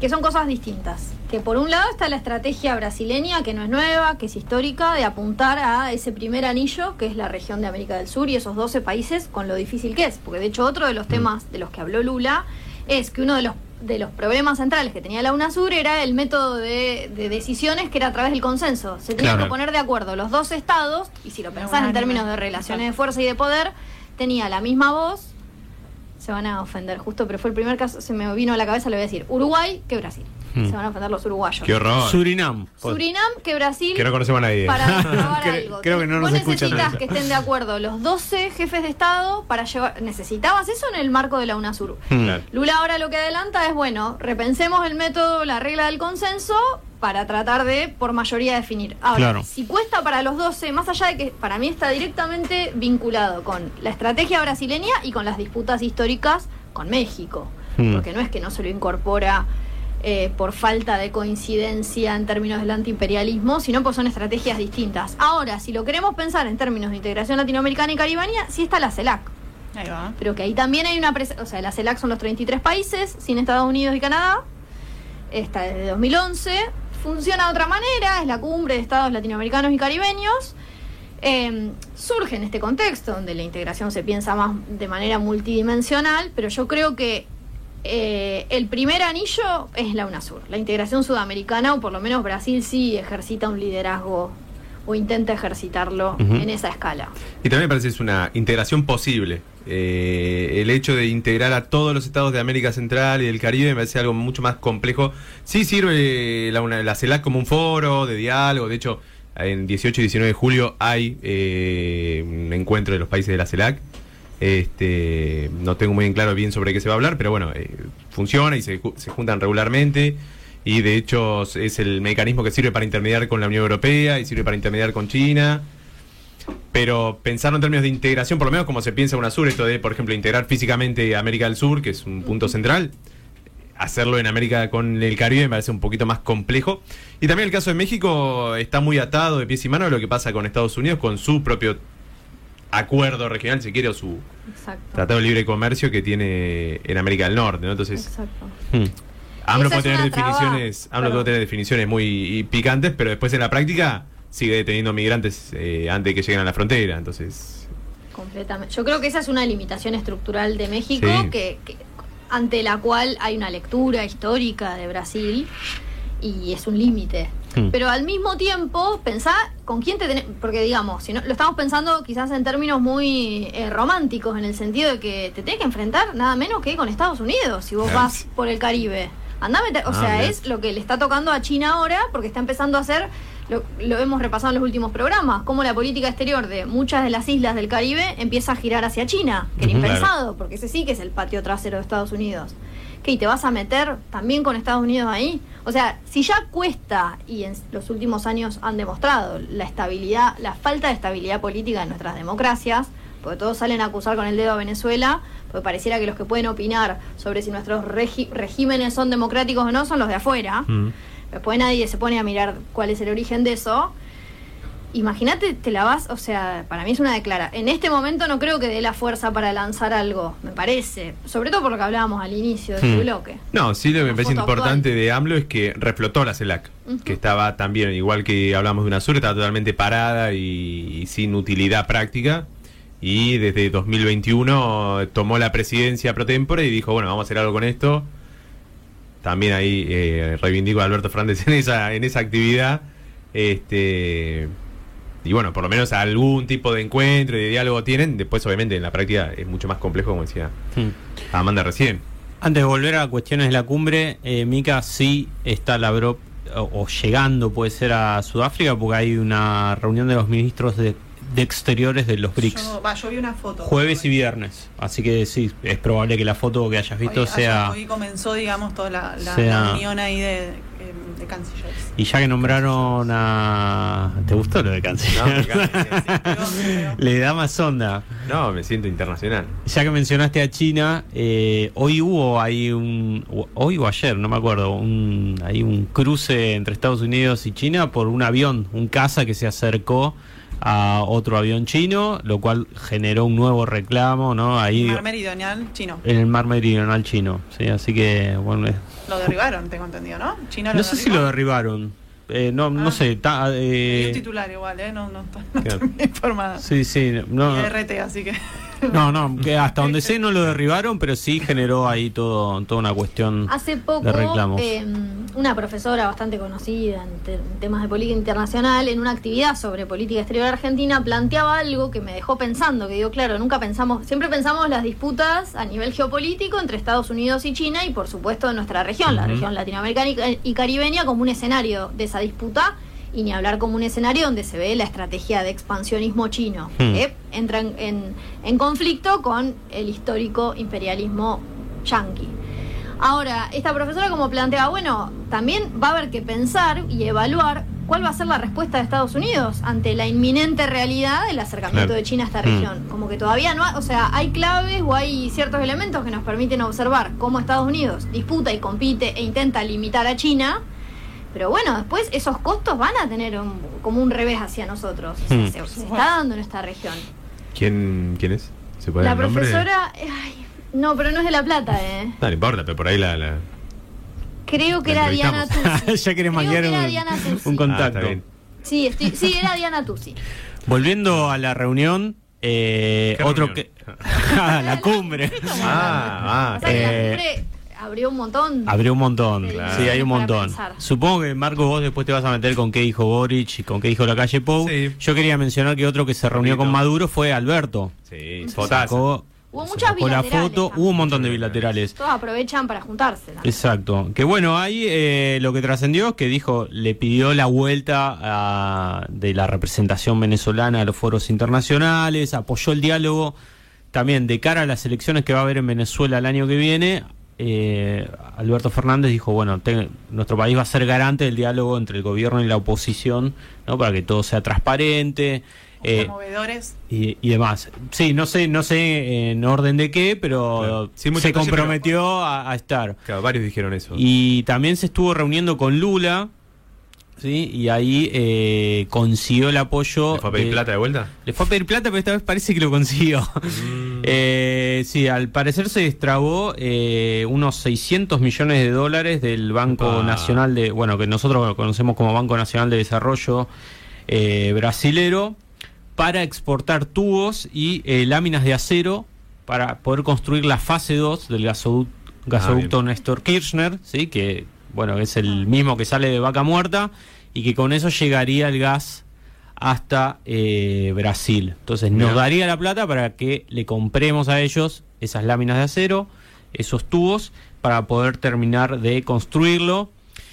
que son cosas distintas. Que por un lado está la estrategia brasileña, que no es nueva, que es histórica, de apuntar a ese primer anillo, que es la región de América del Sur y esos 12 países, con lo difícil que es. Porque de hecho otro de los temas de los que habló Lula es que uno de los de los problemas centrales que tenía la UNASUR era el método de, de decisiones que era a través del consenso. Se tenían Claro. que poner de acuerdo los dos estados, y si lo pensás en términos de relaciones de fuerza y de poder, tenía la misma voz, se van a ofender justo, pero fue el primer caso, se me vino a la cabeza, le voy a decir, Uruguay que Brasil. Hmm. Se van a ofender los uruguayos. Qué horror. Surinam. Surinam que Brasil Que no conocemos a nadie. para probar Creo- algo. creo que no nos Vos necesitas que estén de acuerdo los 12 jefes de Estado para llevar... ¿Necesitabas eso en el marco de la UNASUR? Hmm. Claro. Lula ahora lo que adelanta es, bueno, repensemos el método, la regla del consenso para tratar de, por mayoría, definir. Ahora, Claro. si cuesta para los 12, más allá de que para mí está directamente vinculado con la estrategia brasileña y con las disputas históricas con México, Hmm. porque no es que no se lo incorpora eh, por falta de coincidencia en términos del antiimperialismo, sino pues son estrategias distintas. Ahora, si lo queremos pensar en términos de integración latinoamericana y caribeña, sí está la CELAC Ahí va. pero que ahí también hay una presa, o sea, la CELAC son los 33 países, sin Estados Unidos y Canadá, está desde 2011, funciona de otra manera, es la cumbre de estados latinoamericanos y caribeños, Eh, surge en este contexto donde la integración se piensa más de manera multidimensional, pero yo creo que eh, el primer anillo es la UNASUR, la integración sudamericana, o por lo menos Brasil sí ejercita un liderazgo o intenta ejercitarlo en esa escala. Y también me parece que es una integración posible. Eh, el hecho de integrar a todos los estados de América Central y del Caribe me parece algo mucho más complejo. Sí sirve la, una- la CELAC como un foro de diálogo. De hecho, en 18 y 19 de julio hay eh, un encuentro de los países de la CELAC. Este, no tengo muy en claro bien sobre qué se va a hablar, pero bueno, eh, funciona y se, se juntan regularmente. Y de hecho es el mecanismo que sirve para intermediar con la Unión Europea y sirve para intermediar con China. Pero pensarlo en términos de integración, por lo menos como se piensa UNASUR, esto de, por ejemplo, integrar físicamente América del Sur, que es un punto central, hacerlo en América con el Caribe me parece un poquito más complejo. Y también el caso de México está muy atado de pies y manos a lo que pasa con Estados Unidos, con su propio acuerdo regional, si quiere, o su Exacto. tratado de libre comercio que tiene en América del Norte, ¿no? Entonces, Exacto. Hmm. AMLO puede tener definiciones, AMLO puede tener definiciones muy picantes, pero después en la práctica sigue deteniendo migrantes eh, antes de que lleguen a la frontera, entonces Completamente. Yo creo que esa es una limitación estructural de México Sí. que, que- ante la cual hay una lectura histórica de Brasil y es un límite. Hmm. Pero al mismo tiempo, pensá con quién te tenés, porque digamos, si no, lo estamos pensando quizás en términos muy eh, románticos, en el sentido de que te tenés que enfrentar nada menos que con Estados Unidos si vos vas por el Caribe. Andá a meter- o Ah, sea, es lo que le está tocando a China ahora, porque está empezando a hacer lo, lo hemos repasado en los últimos programas, cómo la política exterior de muchas de las islas del Caribe empieza a girar hacia China, que era impensado, porque ese sí que es el patio trasero de Estados Unidos. ¿Qué? ¿Y te vas a meter también con Estados Unidos ahí? O sea, si ya cuesta, y en los últimos años han demostrado la estabilidad, la falta de estabilidad política en nuestras democracias, porque todos salen a acusar con el dedo a Venezuela, porque pareciera que los que pueden opinar sobre si nuestros regímenes son democráticos o no son los de afuera. Mm. Después nadie se pone a mirar cuál es el origen de eso. Imagínate, te la vas, o sea, para mí es una declara. En este momento no creo que dé la fuerza para lanzar algo, me parece. Sobre todo por lo que hablábamos al inicio de Hmm. bloque. No, sí lo que me parece importante actual. de AMLO es que reflotó la CELAC, que estaba también, igual que hablamos de UNASUR, estaba totalmente parada y, y sin utilidad práctica. Y desde 2021 tomó la presidencia pro tempore y dijo, bueno, vamos a hacer algo con esto. También ahí eh, reivindico a Alberto Fernández en esa, en esa actividad. Este y bueno, por lo menos algún tipo de encuentro y de diálogo tienen. Después, obviamente, en la práctica es mucho más complejo, como decía Mm. Amanda recién. Antes de volver a cuestiones de la cumbre, eh, Mica sí está Lavrov o, o llegando, puede ser a Sudáfrica, porque hay una reunión de los ministros de, de exteriores de los BRICS. Yo, vi una foto. Jueves y viernes. Así que sí, es probable que la foto que hayas visto Hoy- sea. Hoy comenzó, digamos, toda la, la, sea- la unión ahí de, de, de cancilleres. Y ya que nombraron a. ¿Te gustó lo de No, canciller? pero- Le da más onda. No, me siento internacional. Ya que mencionaste a China, eh, hoy hubo ahí un. Hoy o ayer, no me acuerdo. Un, hay un cruce entre Estados Unidos y China por un avión, un caza que se acercó a otro avión chino, lo cual generó un nuevo reclamo, ¿no? Ahí Mar Meridional chino. en el mar meridional chino. ¿sí? Así que, bueno. Lo derribaron, tengo entendido, ¿no? China No sé si lo derribaron. Eh, no, no Ah. sé. ta- eh, titular igual, ¿eh? No, no, no Claro. estoy informada. sí, sí. No, Y RT, así que. no, no, que hasta donde sé no lo derribaron, pero sí generó ahí todo, toda una cuestión Hace poco, de reclamos. eh, una profesora bastante conocida en, te- en temas de política internacional, en una actividad sobre política exterior argentina, planteaba algo que me dejó pensando, que digo, claro, nunca pensamos, siempre pensamos las disputas a nivel geopolítico entre Estados Unidos y China y por supuesto nuestra región, la región latinoamericana y, y caribeña, como un escenario de esa disputa. Y ni hablar como un escenario donde se ve la estrategia de expansionismo chino, Hmm. que entra en, en- en conflicto con el histórico imperialismo yanqui. Ahora, esta profesora como plantea, bueno, también va a haber que pensar y evaluar cuál va a ser la respuesta de Estados Unidos ante la inminente realidad del acercamiento de China a esta Mm. región. Como que todavía no, hay- o sea, hay claves o hay ciertos elementos que nos permiten observar cómo Estados Unidos disputa y compite e intenta limitar a China. Pero bueno, después esos costos van a tener un- como un revés hacia nosotros. O sea, Mm. se, se está dando en esta región. ¿Quién, quién es? ¿Se puede La profesora, ay, no, pero no es de La Plata, ¿eh? No, no importa, pero por ahí la. la- Creo que La era Diana. Tusi. ya querés Creo que manguear era un, un Ah, contacto. Sí, estoy- sí, era Diana Tusi. Volviendo a la reunión, eh, ¿Qué otro reunión? que. Ah, la cumbre. Ah, ah, O sea, que la Eh, cumbre abrió un montón. Abrió un montón, Claro. sí, hay un montón. Supongo que Marco vos después te vas a meter con qué dijo Boric y con qué dijo la calle Pou. Sí. Yo quería mencionar que otro que se reunió con. Maduro fue Alberto. Sí, Sacó- Hubo muchas la bilaterales foto, también. hubo un montón de bilaterales. Todos aprovechan para juntarse. Exacto. Que bueno, ahí eh, lo que trascendió es que dijo, le pidió la vuelta a- de la representación venezolana a los foros internacionales, apoyó el diálogo también de cara a las elecciones que va a haber en Venezuela el año que viene. Eh, Alberto Fernández dijo, bueno, te- nuestro país va a ser garante del diálogo entre el gobierno y la oposición, ¿no? Para que todo sea transparente. eh, y, y demás. Sí, no sé, no sé en orden de qué, pero Claro. Sí, mucho se detalle, comprometió a, a estar. Claro, varios dijeron eso. Y también se estuvo reuniendo con Lula, ¿sí? Y ahí eh, consiguió el apoyo. ¿Le fue a pedir de- plata de vuelta? Le fue a pedir plata, pero esta vez parece que lo consiguió. Mm. Eh, sí, al parecer se destrabó eh, unos 600 millones de dólares del Banco Opa. Nacional de, bueno, que nosotros lo conocemos como Banco Nacional de Desarrollo eh, brasilero, para exportar tubos y eh, láminas de acero para poder construir la fase 2 del gasoducto, gasoducto Néstor Kirchner, ¿sí? que bueno, es el mismo que sale de Vaca Muerta y que con eso llegaría el gas hasta eh, Brasil. Entonces nos daría la plata para que le compremos a ellos esas láminas de acero, esos tubos, para poder terminar de construirlo.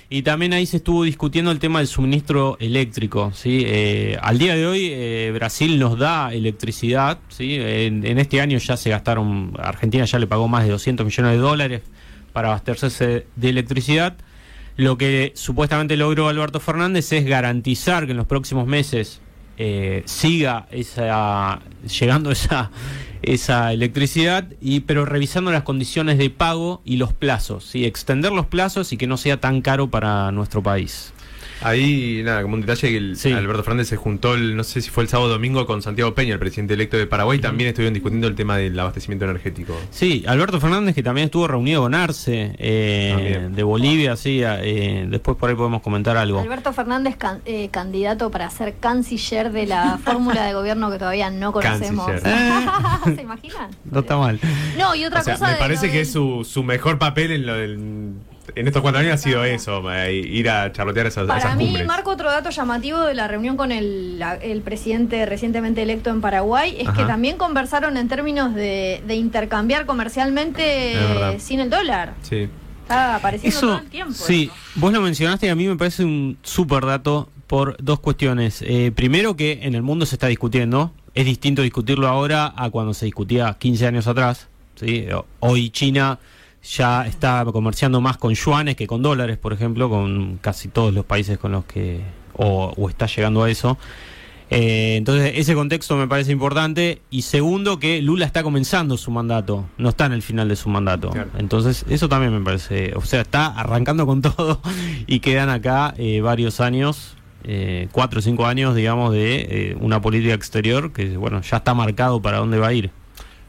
Y también ahí se estuvo discutiendo el tema del suministro eléctrico. ¿sí? Eh, al día de hoy eh, Brasil nos da electricidad. ¿sí? En, en este año ya se gastaron, Argentina ya le pagó más de 200 millones de dólares para abastecerse de electricidad. Lo que supuestamente logró Alberto Fernández es garantizar que en los próximos meses eh, siga esa, llegando esa, esa electricidad, y, pero revisando las condiciones de pago y los plazos, ¿sí? extender los plazos y que no sea tan caro para nuestro país. Ahí, nada, como un detalle que el, Sí. Alberto Fernández se juntó, el- no sé si fue el sábado o domingo, con Santiago Peña, el presidente electo de Paraguay. También estuvieron discutiendo el tema del abastecimiento energético. Sí, Alberto Fernández que también estuvo reunido con Arce eh, de Bolivia, sí, eh, después por ahí podemos comentar algo. Alberto Fernández, can- eh, candidato para ser canciller de la fórmula de gobierno que todavía no conocemos. ¿Se imaginan? No está mal. No, y otra O sea, cosa. me parece que del- es su, su mejor papel en, lo del- en estos cuatro años ha sido eso, eh, ir a charlotear esas, Para esas mí, cumbres. Marco, otro dato llamativo de la reunión con el, la- el presidente recientemente electo en Paraguay es que también conversaron en términos de, de intercambiar comercialmente sin el dólar. Sí. Está apareciendo todo Eso, el tiempo. sí, eso. vos lo mencionaste y a mí me parece un súper dato por dos cuestiones. Eh, primero que en el mundo se está discutiendo, es distinto discutirlo ahora a cuando se discutía 15 años atrás. ¿sí? Hoy China ya está comerciando más con yuanes que con dólares, por ejemplo, con casi todos los países con los que, o, o está llegando a eso. Eh, entonces, ese contexto me parece importante. Y segundo, que Lula está comenzando su mandato, no está en el final de su mandato. Claro. Entonces, eso también me parece, o sea, está arrancando con todo y quedan acá eh, varios años, eh, cuatro o cinco años, digamos, de una política exterior que, bueno, ya está marcado para dónde va a ir.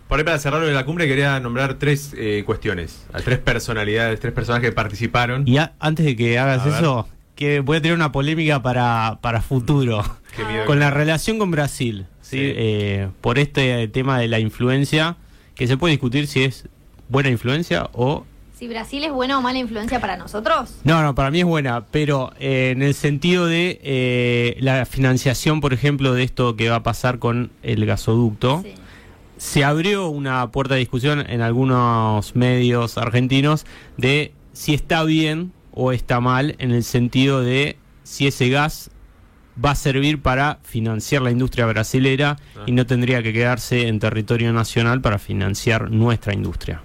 Por ahí para cerrar lo de la cumbre quería nombrar tres eh, cuestiones, a tres personalidades, tres personajes que participaron. Y a- antes de que hagas A ver. eso, que voy a tener una polémica para, para futuro. Qué miedo. con la relación con Brasil, ¿sí? Sí. Eh, por este tema de la influencia, que se puede discutir si es buena influencia o... Si Brasil es buena o mala influencia para nosotros. No, no, para mí es buena, pero eh, en el sentido de eh, la financiación, por ejemplo, de esto que va a pasar con el gasoducto, Sí. Se abrió una puerta de discusión en algunos medios argentinos de si está bien o está mal en el sentido de si ese gas va a servir para financiar la industria brasilera Ah. y no tendría que quedarse en territorio nacional para financiar nuestra industria.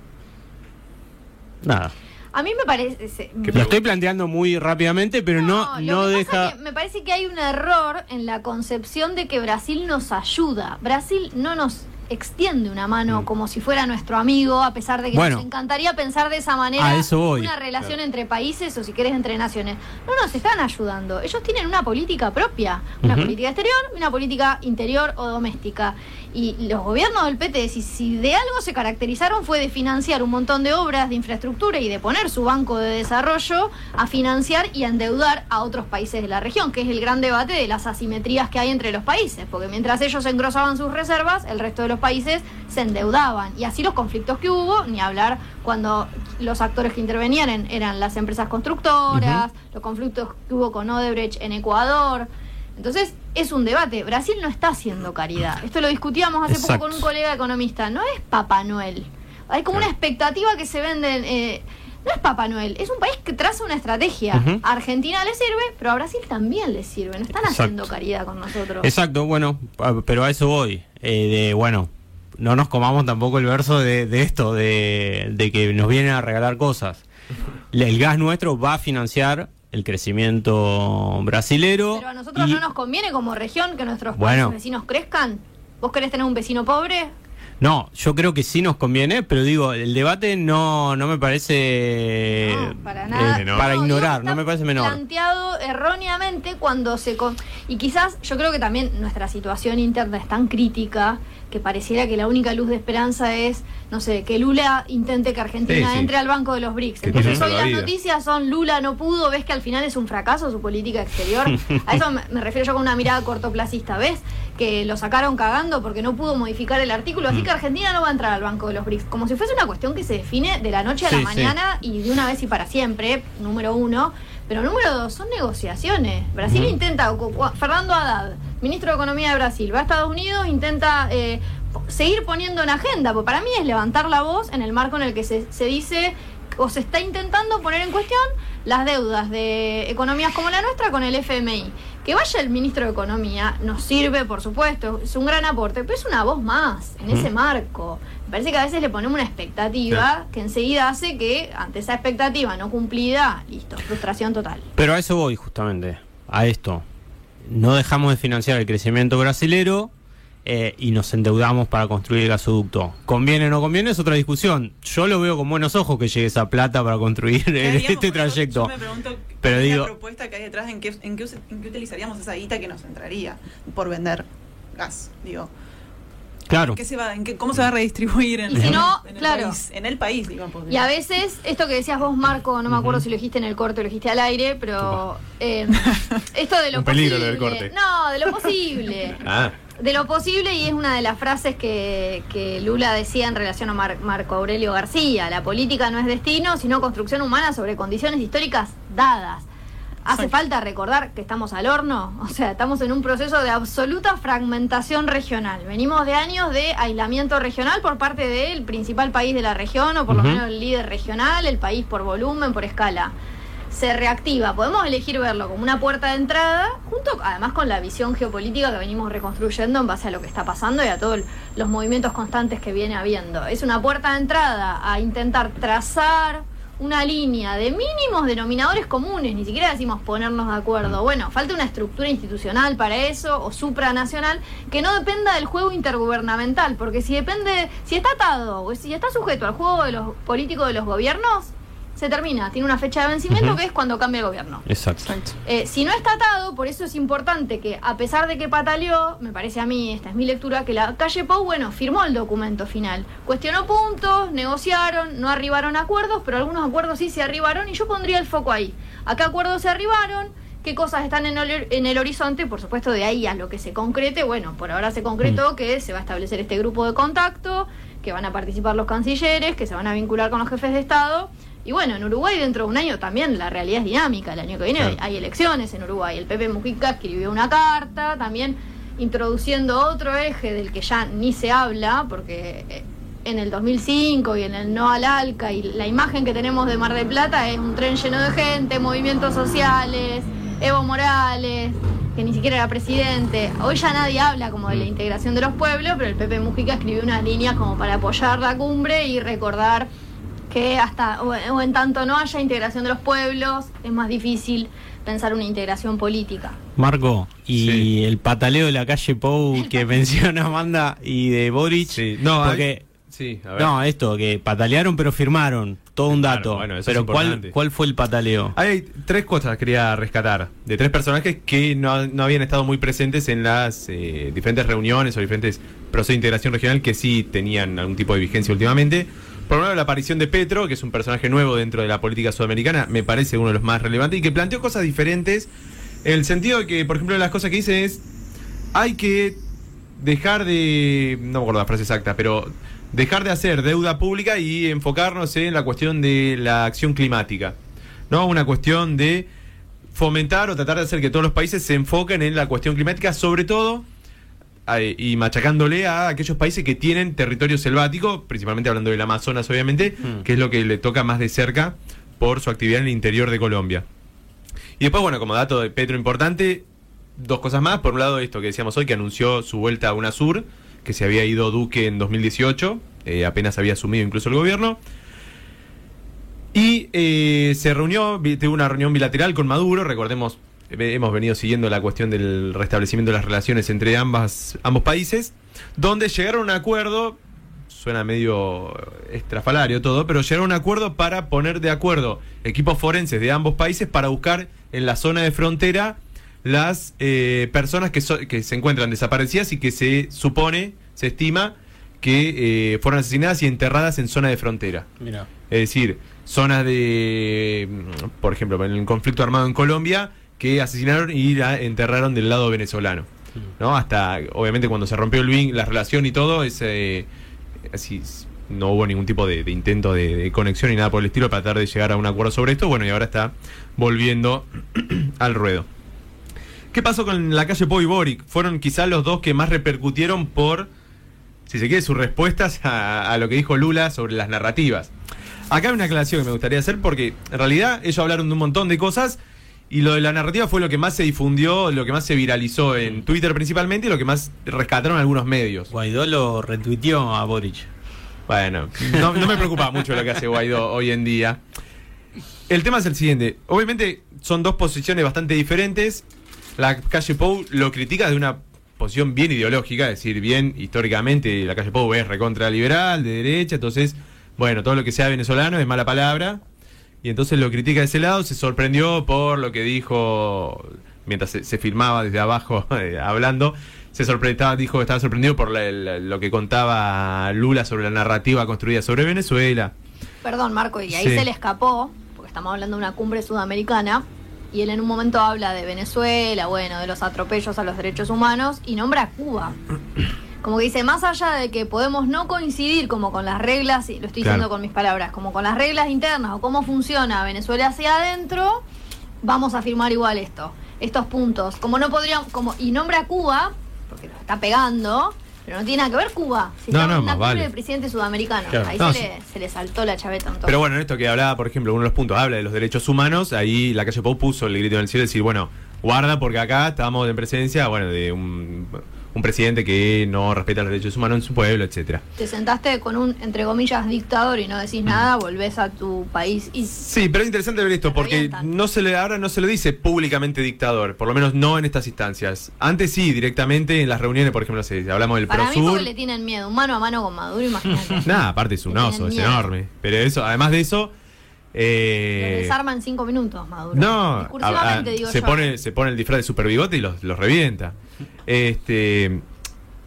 Nada. A mí me parece. se- ¿Qué Lo estoy planteando muy rápidamente, pero no, no, que deja... me parece que hay un error en la concepción de que Brasil nos ayuda. Brasil no nos extiende una mano Mm. como si fuera nuestro amigo, a pesar de que Bueno. nos encantaría pensar de esa manera una relación Claro. entre países o si querés entre naciones. No nos están ayudando. Ellos tienen una política propia, una política exterior una política interior o doméstica. Y los gobiernos del PT, si, si de algo se caracterizaron fue de financiar un montón de obras de infraestructura y de poner su banco de desarrollo a financiar y a endeudar a otros países de la región, que es el gran debate de las asimetrías que hay entre los países, porque mientras ellos engrosaban sus reservas, el resto de los países se endeudaban. Y así los conflictos que hubo, ni hablar cuando los actores que intervenían en- eran las empresas constructoras, los conflictos que hubo con Odebrecht en Ecuador. Entonces, es un debate. Brasil no está haciendo caridad. Esto lo discutíamos hace Exacto. poco con un colega economista. No es Papá Noel. Hay como una expectativa que se vende. eh, no es Papá Noel, es un país que traza una estrategia. A Argentina le sirve, pero a Brasil también le sirve. No están Exacto. haciendo caridad con nosotros. Exacto, bueno, a- pero a eso voy. Eh, de, bueno, no nos comamos tampoco el verso de, de esto, de, de que nos vienen a regalar cosas. El gas nuestro va a financiar el crecimiento brasilero. Pero a nosotros y- no nos conviene como región que nuestros Bueno. vecinos crezcan. ¿Vos querés tener un vecino pobre? No, yo creo que sí nos conviene, pero digo, el debate no, no me parece No, para nada. menor. para No, ignorar, no me parece menor. Planteado erróneamente cuando se. con- y quizás yo creo que también nuestra situación interna es tan crítica que pareciera que la única luz de esperanza es, no sé, que Lula intente que Argentina Sí, sí. entre al banco de los BRICS. Entonces hoy las noticias son Lula no pudo, ves que al final es un fracaso su política exterior. A eso me, me refiero yo con una mirada cortoplacista, ¿ves? Que lo sacaron cagando porque no pudo modificar el artículo, Mm. así que Argentina no va a entrar al banco de los BRICS. Como si fuese una cuestión que se define de la noche a Sí, la mañana y de una vez y para siempre, número uno. Pero número dos, son negociaciones. Brasil Ujú. intenta, Fernando Haddad, ministro de Economía de Brasil, va a Estados Unidos, intenta eh, seguir poniendo en agenda, porque para mí es levantar la voz en el marco en el que se, se dice o se está intentando poner en cuestión las deudas de economías como la nuestra con el FMI. Que vaya el ministro de Economía nos sirve, por supuesto, es un gran aporte, pero es una voz más en ese marco. Me parece que a veces le ponemos una expectativa que enseguida hace que ante esa expectativa no cumplida, listo, frustración total. Pero a eso voy justamente, a esto. No dejamos de financiar el crecimiento brasilero eh, y nos endeudamos para construir el gasoducto. ¿Conviene o no conviene? Es otra discusión. Yo lo veo con buenos ojos que llegue esa plata para construir ¿Qué haríamos este trayecto. Yo me pregunto, Pero ¿cuál es digo- la propuesta que hay detrás? ¿En qué, en, qué, en qué utilizaríamos esa guita que nos entraría por vender gas? Digo, Claro. ¿en qué se va, en qué- ¿cómo se va a redistribuir en, Y si en- no, en el claro. país? En el país, porque- Y a veces, esto que decías vos, Marco, no me acuerdo si lo dijiste en el corte o lo dijiste al aire, pero eh, esto de lo Un peligro lo posible. del corte. No, de lo posible. Ah, De lo posible, y es una de las frases que, que Lula decía en relación a Mar- Marco Aurelio García, la política no es destino, sino construcción humana sobre condiciones históricas dadas. Hace falta recordar que estamos al horno, o sea, estamos en un proceso de absoluta fragmentación regional. Venimos de años de aislamiento regional por parte del principal país de la región, o por lo menos el líder regional, el país por volumen, por escala se reactiva. Podemos elegir verlo como una puerta de entrada, junto además con la visión geopolítica que venimos reconstruyendo en base a lo que está pasando y a todos los movimientos constantes que viene habiendo. Es una puerta de entrada a intentar trazar una línea de mínimos denominadores comunes, ni siquiera decimos ponernos de acuerdo. Bueno, falta una estructura institucional para eso o supranacional que no dependa del juego intergubernamental, porque si depende, si está atado o si está sujeto al juego de los políticos de los gobiernos, se termina, tiene una fecha de vencimiento que es cuando cambia el gobierno. Exacto. Exacto. Eh, si no está atado, por eso es importante que, a pesar de que pataleó, me parece a mí, esta es mi lectura, que la calle Pou, bueno, firmó el documento final. Cuestionó puntos, negociaron, no arribaron a acuerdos, pero algunos acuerdos sí se arribaron y yo pondría el foco ahí. ¿A qué acuerdos se arribaron? ¿Qué cosas están en el, en el horizonte? Por supuesto, de ahí a lo que se concrete, bueno, por ahora se concretó que se va a establecer este grupo de contacto, que van a participar los cancilleres, que se van a vincular con los jefes de Estado. Y bueno, en Uruguay dentro de un año también la realidad es dinámica. El año que viene Claro. hay elecciones en Uruguay. El Pepe Mujica escribió una carta también introduciendo otro eje del que ya ni se habla, porque eh, en el 2005 y en el no al ALCA y la imagen que tenemos de Mar del Plata es un tren lleno de gente, movimientos sociales, Evo Morales, que ni siquiera era presidente. Hoy ya nadie habla como de la integración de los pueblos, pero el Pepe Mujica escribió unas líneas como para apoyar la cumbre y recordar que hasta o, o en tanto no haya integración de los pueblos, es más difícil pensar una integración política. Marco, y Sí. el pataleo de la calle Pou que menciona Amanda y de Boric. sí. No, porque, hay- sí, a ver. no, esto, que patalearon pero firmaron. Todo un Claro, dato. bueno, eso pero es ¿cuál, importante. ¿cuál fue el pataleo? Hay tres cosas que quería rescatar de tres personajes que no, no habían estado muy presentes en las eh, diferentes reuniones o diferentes procesos de integración regional que sí tenían algún tipo de vigencia últimamente. Por un lado, la aparición de Petro, que es un personaje nuevo dentro de la política sudamericana, me parece uno de los más relevantes y que planteó cosas diferentes. En el sentido de que, por ejemplo, las cosas que dice es: hay que dejar de. No me acuerdo la frase exacta, pero dejar de hacer deuda pública y enfocarnos en la cuestión de la acción climática. ¿No? Una cuestión de fomentar o tratar de hacer que todos los países se enfoquen en la cuestión climática, sobre todo y machacándole a aquellos países que tienen territorio selvático, principalmente hablando del Amazonas, obviamente, Mm. que es lo que le toca más de cerca por su actividad en el interior de Colombia. Y después, bueno, como dato de Petro importante, dos cosas más. Por un lado, esto que decíamos hoy, que anunció su vuelta a UNASUR, que se había ido Duque en 2018, eh, apenas había asumido incluso el gobierno. Y eh, se reunió, tuvo una reunión bilateral con Maduro, recordemos, hemos venido siguiendo la cuestión del restablecimiento de las relaciones entre ambas, ambos países, donde llegaron a un acuerdo, suena medio estrafalario todo, pero llegaron a un acuerdo para poner de acuerdo equipos forenses de ambos países para buscar en la zona de frontera las eh, personas que, so- que se encuentran desaparecidas y que se supone, se estima, que eh, fueron asesinadas y enterradas en zona de frontera. Mira. Es decir, zonas de, mm, por ejemplo, en el conflicto armado en Colombia, que asesinaron y la enterraron del lado venezolano. ¿no? Hasta, obviamente, cuando se rompió el vin, la relación y todo, ese, así, s- no hubo ningún tipo de, intento de, conexión ni nada por el estilo para tratar de llegar a un acuerdo sobre esto. Bueno, y ahora está volviendo al ruedo. ¿Qué pasó con la calle Pau y Boric? Fueron quizás los dos que más repercutieron por, si se quiere, sus respuestas a, a lo que dijo Lula sobre las narrativas. Acá hay una aclaración que me gustaría hacer porque en realidad ellos hablaron de un montón de cosas y lo de la narrativa fue lo que más se difundió, lo que más se viralizó en Twitter principalmente y lo que más rescataron algunos medios. Guaidó lo retuiteó a Boric. Bueno, no, no me preocupa mucho lo que hace Guaidó hoy en día. El tema es el siguiente. Obviamente son dos posiciones bastante diferentes. La calle Pou lo critica de una posición bien ideológica, es decir, bien históricamente la calle Pou es recontra liberal, de derecha, entonces, bueno, todo lo que sea venezolano es mala palabra. Y entonces lo critica de ese lado, se sorprendió por lo que dijo mientras se, se filmaba desde abajo eh, hablando, se sorprendió, dijo que estaba sorprendido por la- la- lo que contaba Lula sobre la narrativa construida sobre Venezuela. Perdón, Marco, y ahí Sí. se le escapó, porque estamos hablando de una cumbre sudamericana, y él en un momento habla de Venezuela, bueno, de los atropellos a los derechos humanos, y nombra a Cuba. Como que dice, más allá de que podemos no coincidir como con las reglas, y lo estoy Claro. diciendo con mis palabras, como con las reglas internas o cómo funciona Venezuela hacia adentro, vamos a firmar igual esto, estos puntos. Como no podríamos, como, y nombra a Cuba, porque lo está pegando, pero no tiene nada que ver Cuba. Si No, no, en más vale. de presidentes sudamericanos. Claro. Ahí No, se, le, se le saltó la chaveta un toque. Pero bueno, en esto que hablaba, por ejemplo, uno de los puntos, habla de los derechos humanos, ahí la calle Pou puso el grito en el cielo, decir, bueno, guarda porque acá estamos en presencia, bueno, de un, un presidente que no respeta los derechos humanos en su pueblo, etcétera. Te sentaste con un, entre comillas, dictador y no decís nada, volvés a tu país y... Sí, pero es interesante ver esto, porque revientan. no se le, ahora no se le dice públicamente dictador, por lo menos no en estas instancias. Antes sí, directamente en las reuniones, por ejemplo, se hablamos del Para mí Prosur. porque le tienen miedo, mano a mano con Maduro, imagínate. Nada, aparte es un oso, es enorme. Pero eso, además de eso, eh, desarma en cinco minutos, Maduro. No, Discursivamente, a- a- digo se yo. pone se pone el disfraz de super bigote y los, los revienta. Este,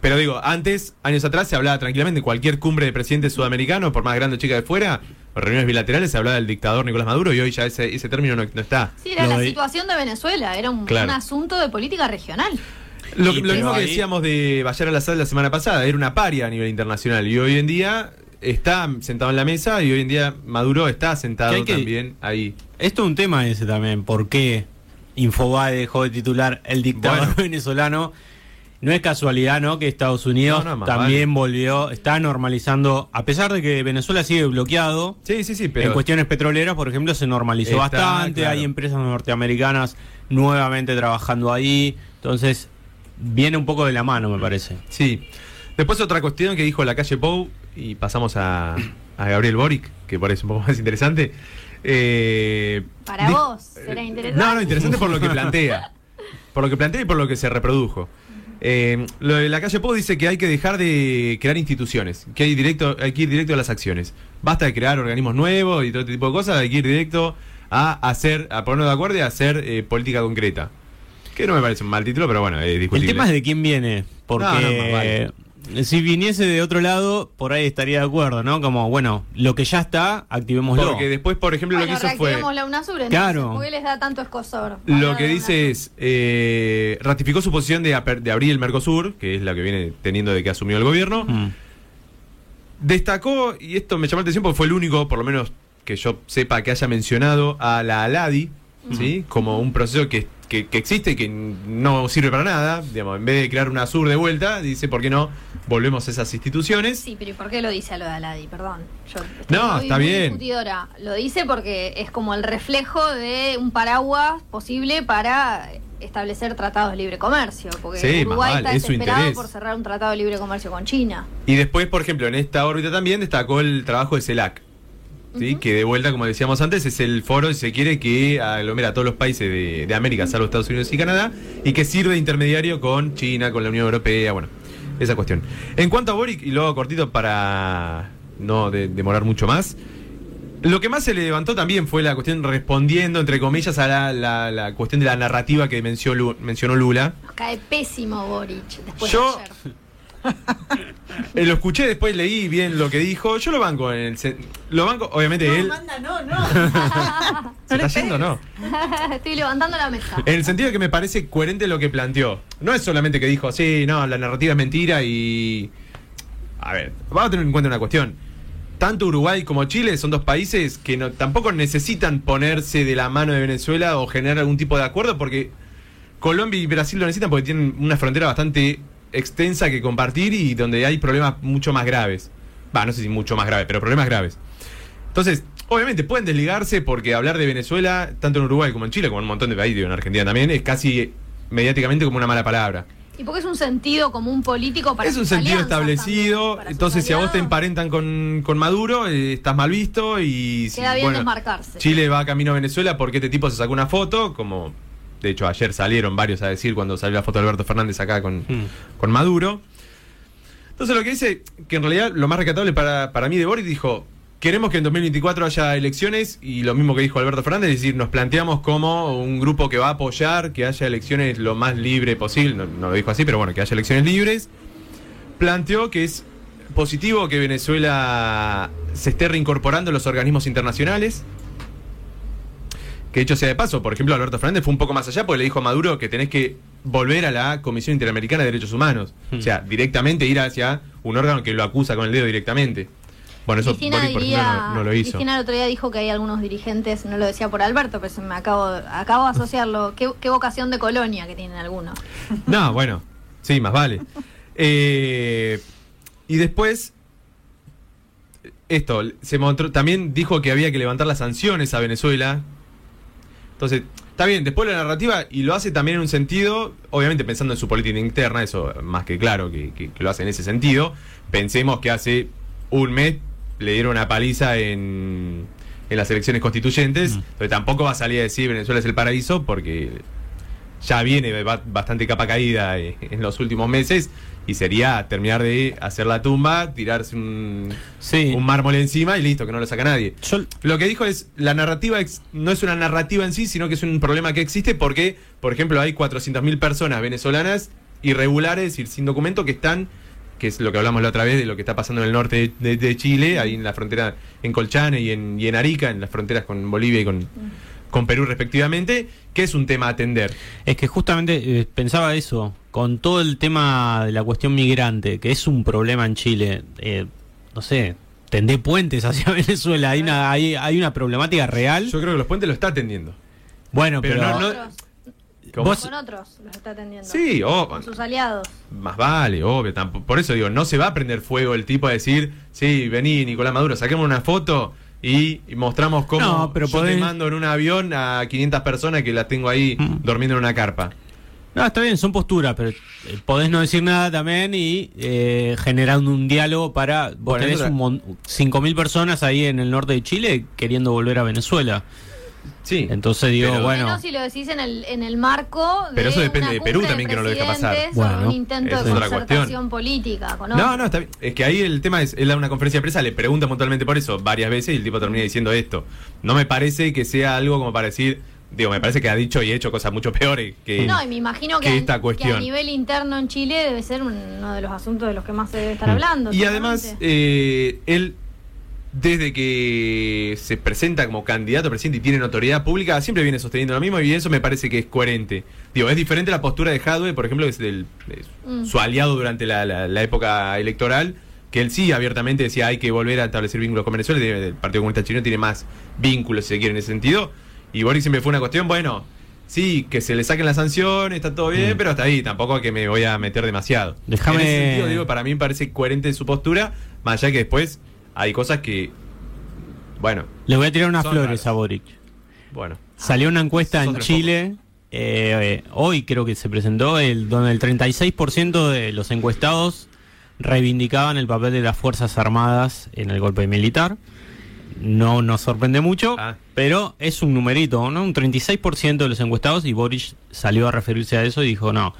pero digo, antes, años atrás, se hablaba tranquilamente en cualquier cumbre de presidentes sudamericanos, por más grande o chica de fuera, o reuniones bilaterales, se hablaba del dictador Nicolás Maduro y hoy ya ese, ese término no, no está. Sí, era Lo la situación de Venezuela, era un, Claro. un asunto de política regional. Lo, lo mismo que decíamos de Bayar al-Assad la semana pasada, era una paria a nivel internacional y hoy en día está sentado en la mesa y hoy en día Maduro está sentado Que hay que- también ahí. Esto es un tema ese también, ¿por qué Infobae dejó de titular el dictador Bueno. venezolano? No es casualidad, ¿no? Que Estados Unidos No, no, más también vale. volvió, está normalizando, a pesar de que Venezuela sigue bloqueado, Sí, sí, sí, pero en cuestiones petroleras, por ejemplo, se normalizó Está, bastante, claro. hay empresas norteamericanas nuevamente trabajando ahí, entonces viene un poco de la mano, me parece. Sí. Después otra cuestión que dijo la calle Pou, y pasamos a, a Gabriel Boric, que parece un poco más interesante. Eh, Para vos, será interesante. No, no, interesante por lo que plantea. Por lo que plantea y por lo que se reprodujo. Eh, lo de la calle Pou dice que hay que dejar de crear instituciones, que hay, directo, hay que ir directo a las acciones. Basta de crear organismos nuevos y todo este tipo de cosas, hay que ir directo a hacer, a ponernos de acuerdo y a hacer eh, política concreta. Que no me parece un mal título, pero bueno, es El discutible. tema es de quién viene, porque No, no, más vale. Si viniese de otro lado, por ahí estaría de acuerdo, ¿no? Como, bueno, lo que ya está, activémoslo. Porque después, por ejemplo, Bueno, lo que hizo fue. la UNASUR, Claro. ¿por qué les da tanto escosor? Lo que dice es, eh, ratificó su posición de abrir el Mercosur, que es la que viene teniendo de que asumió el gobierno. Mm. Destacó, y esto me llamó la atención porque fue el único, por lo menos que yo sepa, que haya mencionado a la ALADI, ¿sí? Como un proceso que, que, que existe y que no sirve para nada. Digamos, en vez de crear una sur de vuelta, dice, ¿por qué no volvemos a esas instituciones? Sí, pero ¿y por qué lo dice a lo de Aladi? Perdón. Yo No, muy- está muy bien. discutidora. Lo dice porque es como el reflejo de un paraguas posible para establecer tratados de libre comercio. Porque Sí, Uruguay vale, está desesperado por cerrar un tratado de libre comercio con China. Y después, por ejemplo, en esta órbita también destacó el trabajo de CELAC. ¿Sí? Que de vuelta, como decíamos antes, es el foro, si se quiere, que aglomera a todos los países de, de América, salvo Estados Unidos y Canadá, y que sirve de intermediario con China, con la Unión Europea, bueno, esa cuestión. En cuanto a Boric, y luego cortito para no de- demorar mucho más, lo que más se le levantó también fue la cuestión respondiendo, entre comillas, a la, la- la cuestión de la narrativa que mencionó, mencionó Lula. Nos cae pésimo Boric después Yo- de ayer. Eh, lo escuché, después leí bien lo que dijo. Yo lo banco en el. Lo banco, obviamente No, él. manda, no, no. ¿Se está yendo o no? Estoy levantando la mesa. En el sentido de que me parece coherente lo que planteó. No es solamente que dijo, sí, no, la narrativa es mentira y. A ver, vamos a tener en cuenta una cuestión. Tanto Uruguay como Chile son dos países que no, tampoco necesitan ponerse de la mano de Venezuela o generar algún tipo de acuerdo porque Colombia y Brasil lo necesitan porque tienen una frontera bastante extensa que compartir y donde hay problemas mucho más graves. Va, no sé si mucho más graves, pero problemas graves. Entonces, Obviamente pueden desligarse porque hablar de Venezuela, tanto en Uruguay como en Chile, como en un montón de países, en Argentina también, es casi mediáticamente como una mala palabra. Y porque es un sentido común político para es un sentido establecido, entonces si a vos te emparentan con, con Maduro, eh, estás mal visto y... Queda bien desmarcarse. Chile va camino a Venezuela porque este tipo se sacó una foto, como de hecho ayer salieron varios a decir cuando salió la foto de Alberto Fernández acá con, Mm. con Maduro. Entonces lo que dice, que en realidad lo más rescatable para, para mí de Boris dijo, queremos que en 2024 haya elecciones y lo mismo que dijo Alberto Fernández, es decir, nos planteamos como un grupo que va a apoyar que haya elecciones lo más libre posible, no, no lo dijo así, pero bueno, que haya elecciones libres. Planteó que es positivo que Venezuela se esté reincorporando a los organismos internacionales. Que hecho sea de paso, por ejemplo, Alberto Fernández fue un poco más allá porque le dijo a Maduro que tenés que volver a la Comisión Interamericana de Derechos Humanos. Hmm. O sea, directamente ir hacia un órgano que lo acusa con el dedo directamente. Bueno, eso Cristina, Boris, por ejemplo, diría- no, no lo hizo. Cristina el otro día dijo que hay algunos dirigentes, no lo decía por Alberto, pero se me acabo, acabo de asociarlo. ¿Qué, qué vocación de colonia que tienen algunos. No, bueno, sí, más vale. Eh, y después, esto, se mostró, también dijo que había que levantar las sanciones a Venezuela. Entonces, está bien, después la narrativa, y lo hace también en un sentido, obviamente pensando en su política interna, eso más que claro que, que- que lo hace en ese sentido. Pensemos que hace un mes le dieron una paliza en, en las elecciones constituyentes, entonces tampoco va a salir a decir Venezuela es el paraíso, porque ya viene ba- bastante capa caída eh, en los últimos meses y sería terminar de hacer la tumba, tirarse un, Sí. un mármol encima y listo, que no lo saca nadie. Yo- Lo que dijo es, la narrativa ex- no es una narrativa en sí, sino que es un problema que existe porque, por ejemplo, hay 400.000 personas venezolanas irregulares y sin documento que están, que es lo que hablamos la otra vez de lo que está pasando en el norte de, de- de Chile, ahí en la frontera, en Colchane y en, y en Arica, en las fronteras con Bolivia y con, con Perú respectivamente, que es un tema a atender. Es que justamente eh, pensaba eso, con todo el tema de la cuestión migrante, que es un problema en Chile, eh, no sé, tendé puentes hacia Venezuela, hay una, hay, hay una problemática real. Yo creo que los puentes lo está atendiendo. bueno, pero pero, no- con otros los está atendiendo. Sí, o- Con sus aliados. Más vale, obvio. Por eso digo, no se va a prender fuego el tipo a decir, sí, vení, Nicolás Maduro, saquemos una foto y, mostramos cómo No, pero yo podés- te mando en un avión a 500 personas que las tengo ahí Mm. durmiendo en una carpa. No, está bien, son posturas, pero eh, podés no decir nada también y eh, generando un diálogo para... Vos Bueno, tenés eso- un mon- 5.000 personas ahí en el norte de Chile queriendo volver a Venezuela. Sí. Entonces digo, Pero- bueno... Menos si lo decís en el, en el marco de Pero eso depende una de Perú también, que no lo deja pasar. Bueno, un intento de es otra concertación cuestión. política No, otros. no, está bien. Es que ahí el tema es, él da una conferencia de prensa, le pregunta puntualmente por eso varias veces y el tipo termina diciendo esto. No me parece que sea algo como para decir, digo, me parece que ha dicho y hecho cosas mucho peores que... No, y me imagino que, que a- esta que cuestión. a nivel interno en Chile debe ser uno de los asuntos de los que más se debe estar Mm. hablando. Y además, eh, él, desde que se presenta como candidato a presidente y tiene notoriedad pública, siempre viene sosteniendo lo mismo y eso me parece que es coherente. Digo, es diferente la postura de Jadwe, por ejemplo, que es del, es Mm. su aliado durante la, la- la época electoral, que él sí abiertamente decía hay que volver a establecer vínculos con Venezuela, el Partido Comunista Chino tiene más vínculos, si se quiere, en ese sentido. Y Boris siempre fue una cuestión, bueno, sí, que se le saquen las sanciones, está todo bien, Mm. pero hasta ahí, tampoco que me voy a meter demasiado. Déjame- En ese sentido, digo, para mí me parece coherente su postura, más allá que después hay cosas que, bueno, Le voy a tirar unas flores raras. a Boric. bueno. Salió una encuesta en Chile, eh, eh, hoy creo que se presentó, el, donde el 36% de los encuestados reivindicaban el papel de las Fuerzas Armadas en el golpe militar. No nos sorprende mucho, Ah. pero es un numerito, ¿no? Un 36% de los encuestados y Boric salió a referirse a eso y dijo, no,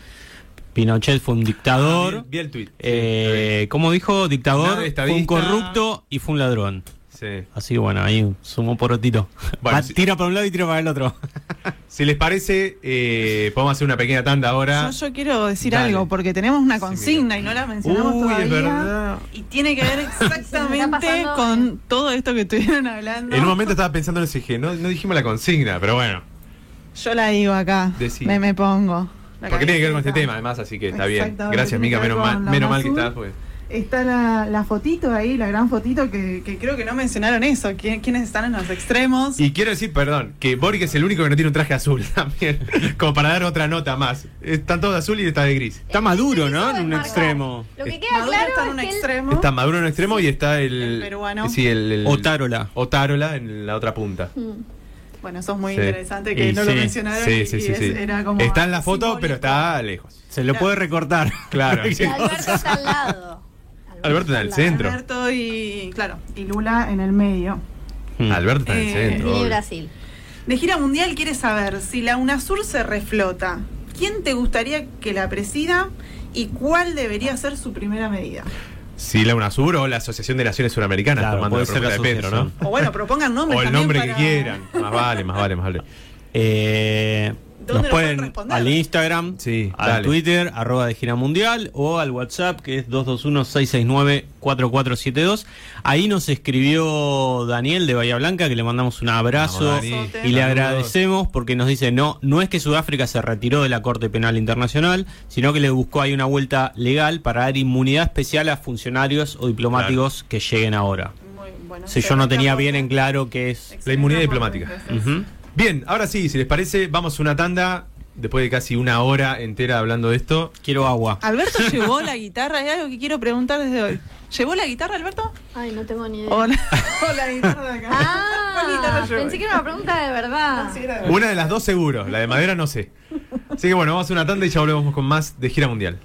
Pinochet fue un dictador. Ah, vi, vi el tweet. eh, ¿Cómo dijo? Dictador, fue un corrupto y fue un ladrón. Sí. Así que bueno, ahí sumó porotito. Bueno, sí. Tira para un lado y tira para el otro. Si les parece, eh, podemos hacer una pequeña tanda ahora. Yo, yo quiero decir Dale. algo, porque tenemos una consigna y no la mencionamos Uy, todavía. es verdad. Y tiene que ver exactamente con todo esto que estuvieron hablando. En un momento estaba pensando en eso y dije, no, no dijimos la consigna, pero bueno. Yo la digo acá. Decí. Me, me pongo. La Porque tiene que ver con este tema, además, así que está bien. Gracias, Mica, menos mal, menos mal que estás. Pues. está la, la fotito ahí, la gran fotito, que, que creo que no mencionaron eso. ¿Quién- ¿Quiénes están en los extremos? Y quiero decir, perdón, que Boric es el único que no tiene un traje azul también. Como para dar otra nota más. Están todos de azul y está de gris. Está maduro, ¿no? En un marcar. extremo. Lo que queda Maduro claro está en es un que extremo. Está Maduro en un extremo y está el. El peruano. Sí, el. el- Otárola. Otárola en la otra punta. Mm. Bueno, eso es muy Sí. interesante que Y no lo mencionaron. Sí, y- sí, y sí. es- sí. era como Está en la foto, simbólico. pero está lejos. Se lo puede recortar. Claro. Y Alberto está al lado. Alberto está en el centro. Alberto y, claro, y Lula en el medio. Mm. Alberto está en el Eh, centro. Obvio. Brasil. De gira mundial quiere saber si la UNASUR se reflota. ¿Quién te gustaría que la presida y cuál debería ser su primera medida? Si la UNASUR o la Asociación de Naciones Suramericanas, Claro, tomando la propuesta de Pedro, ¿no? O bueno, propongan nombres. O el nombre que quieran. Más vale, más vale, más vale. Eh, ¿Dónde nos nos pueden pueden responder? al Instagram, Sí, al dale. Twitter, arroba de gira mundial, o al WhatsApp que es 221-669-4472. Ahí nos escribió Daniel de Bahía Blanca, que le mandamos un abrazo Vamos, y le agradecemos porque nos dice, no, no es que Sudáfrica se retiró de la Corte Penal Internacional, sino que le buscó ahí una vuelta legal para dar inmunidad especial a funcionarios o diplomáticos que lleguen ahora. Muy bueno, Si yo no tenía bien en claro qué es... La inmunidad diplomática. Ujú. Bien, ahora sí, si les parece, vamos a una tanda. Después de casi una hora entera hablando de esto. Quiero agua. Alberto llevó la guitarra, hay algo que quiero preguntar desde hoy. ¿Llevó la guitarra, Alberto? Ay, no tengo ni idea. ¿O la, o la guitarra de acá? ¿Cuál guitarra Ah, llevó? pensé que era una pregunta de verdad. Ah, Una de las dos seguro, la de madera no sé. Así que bueno, vamos a una tanda y ya volvemos con más de gira mundial.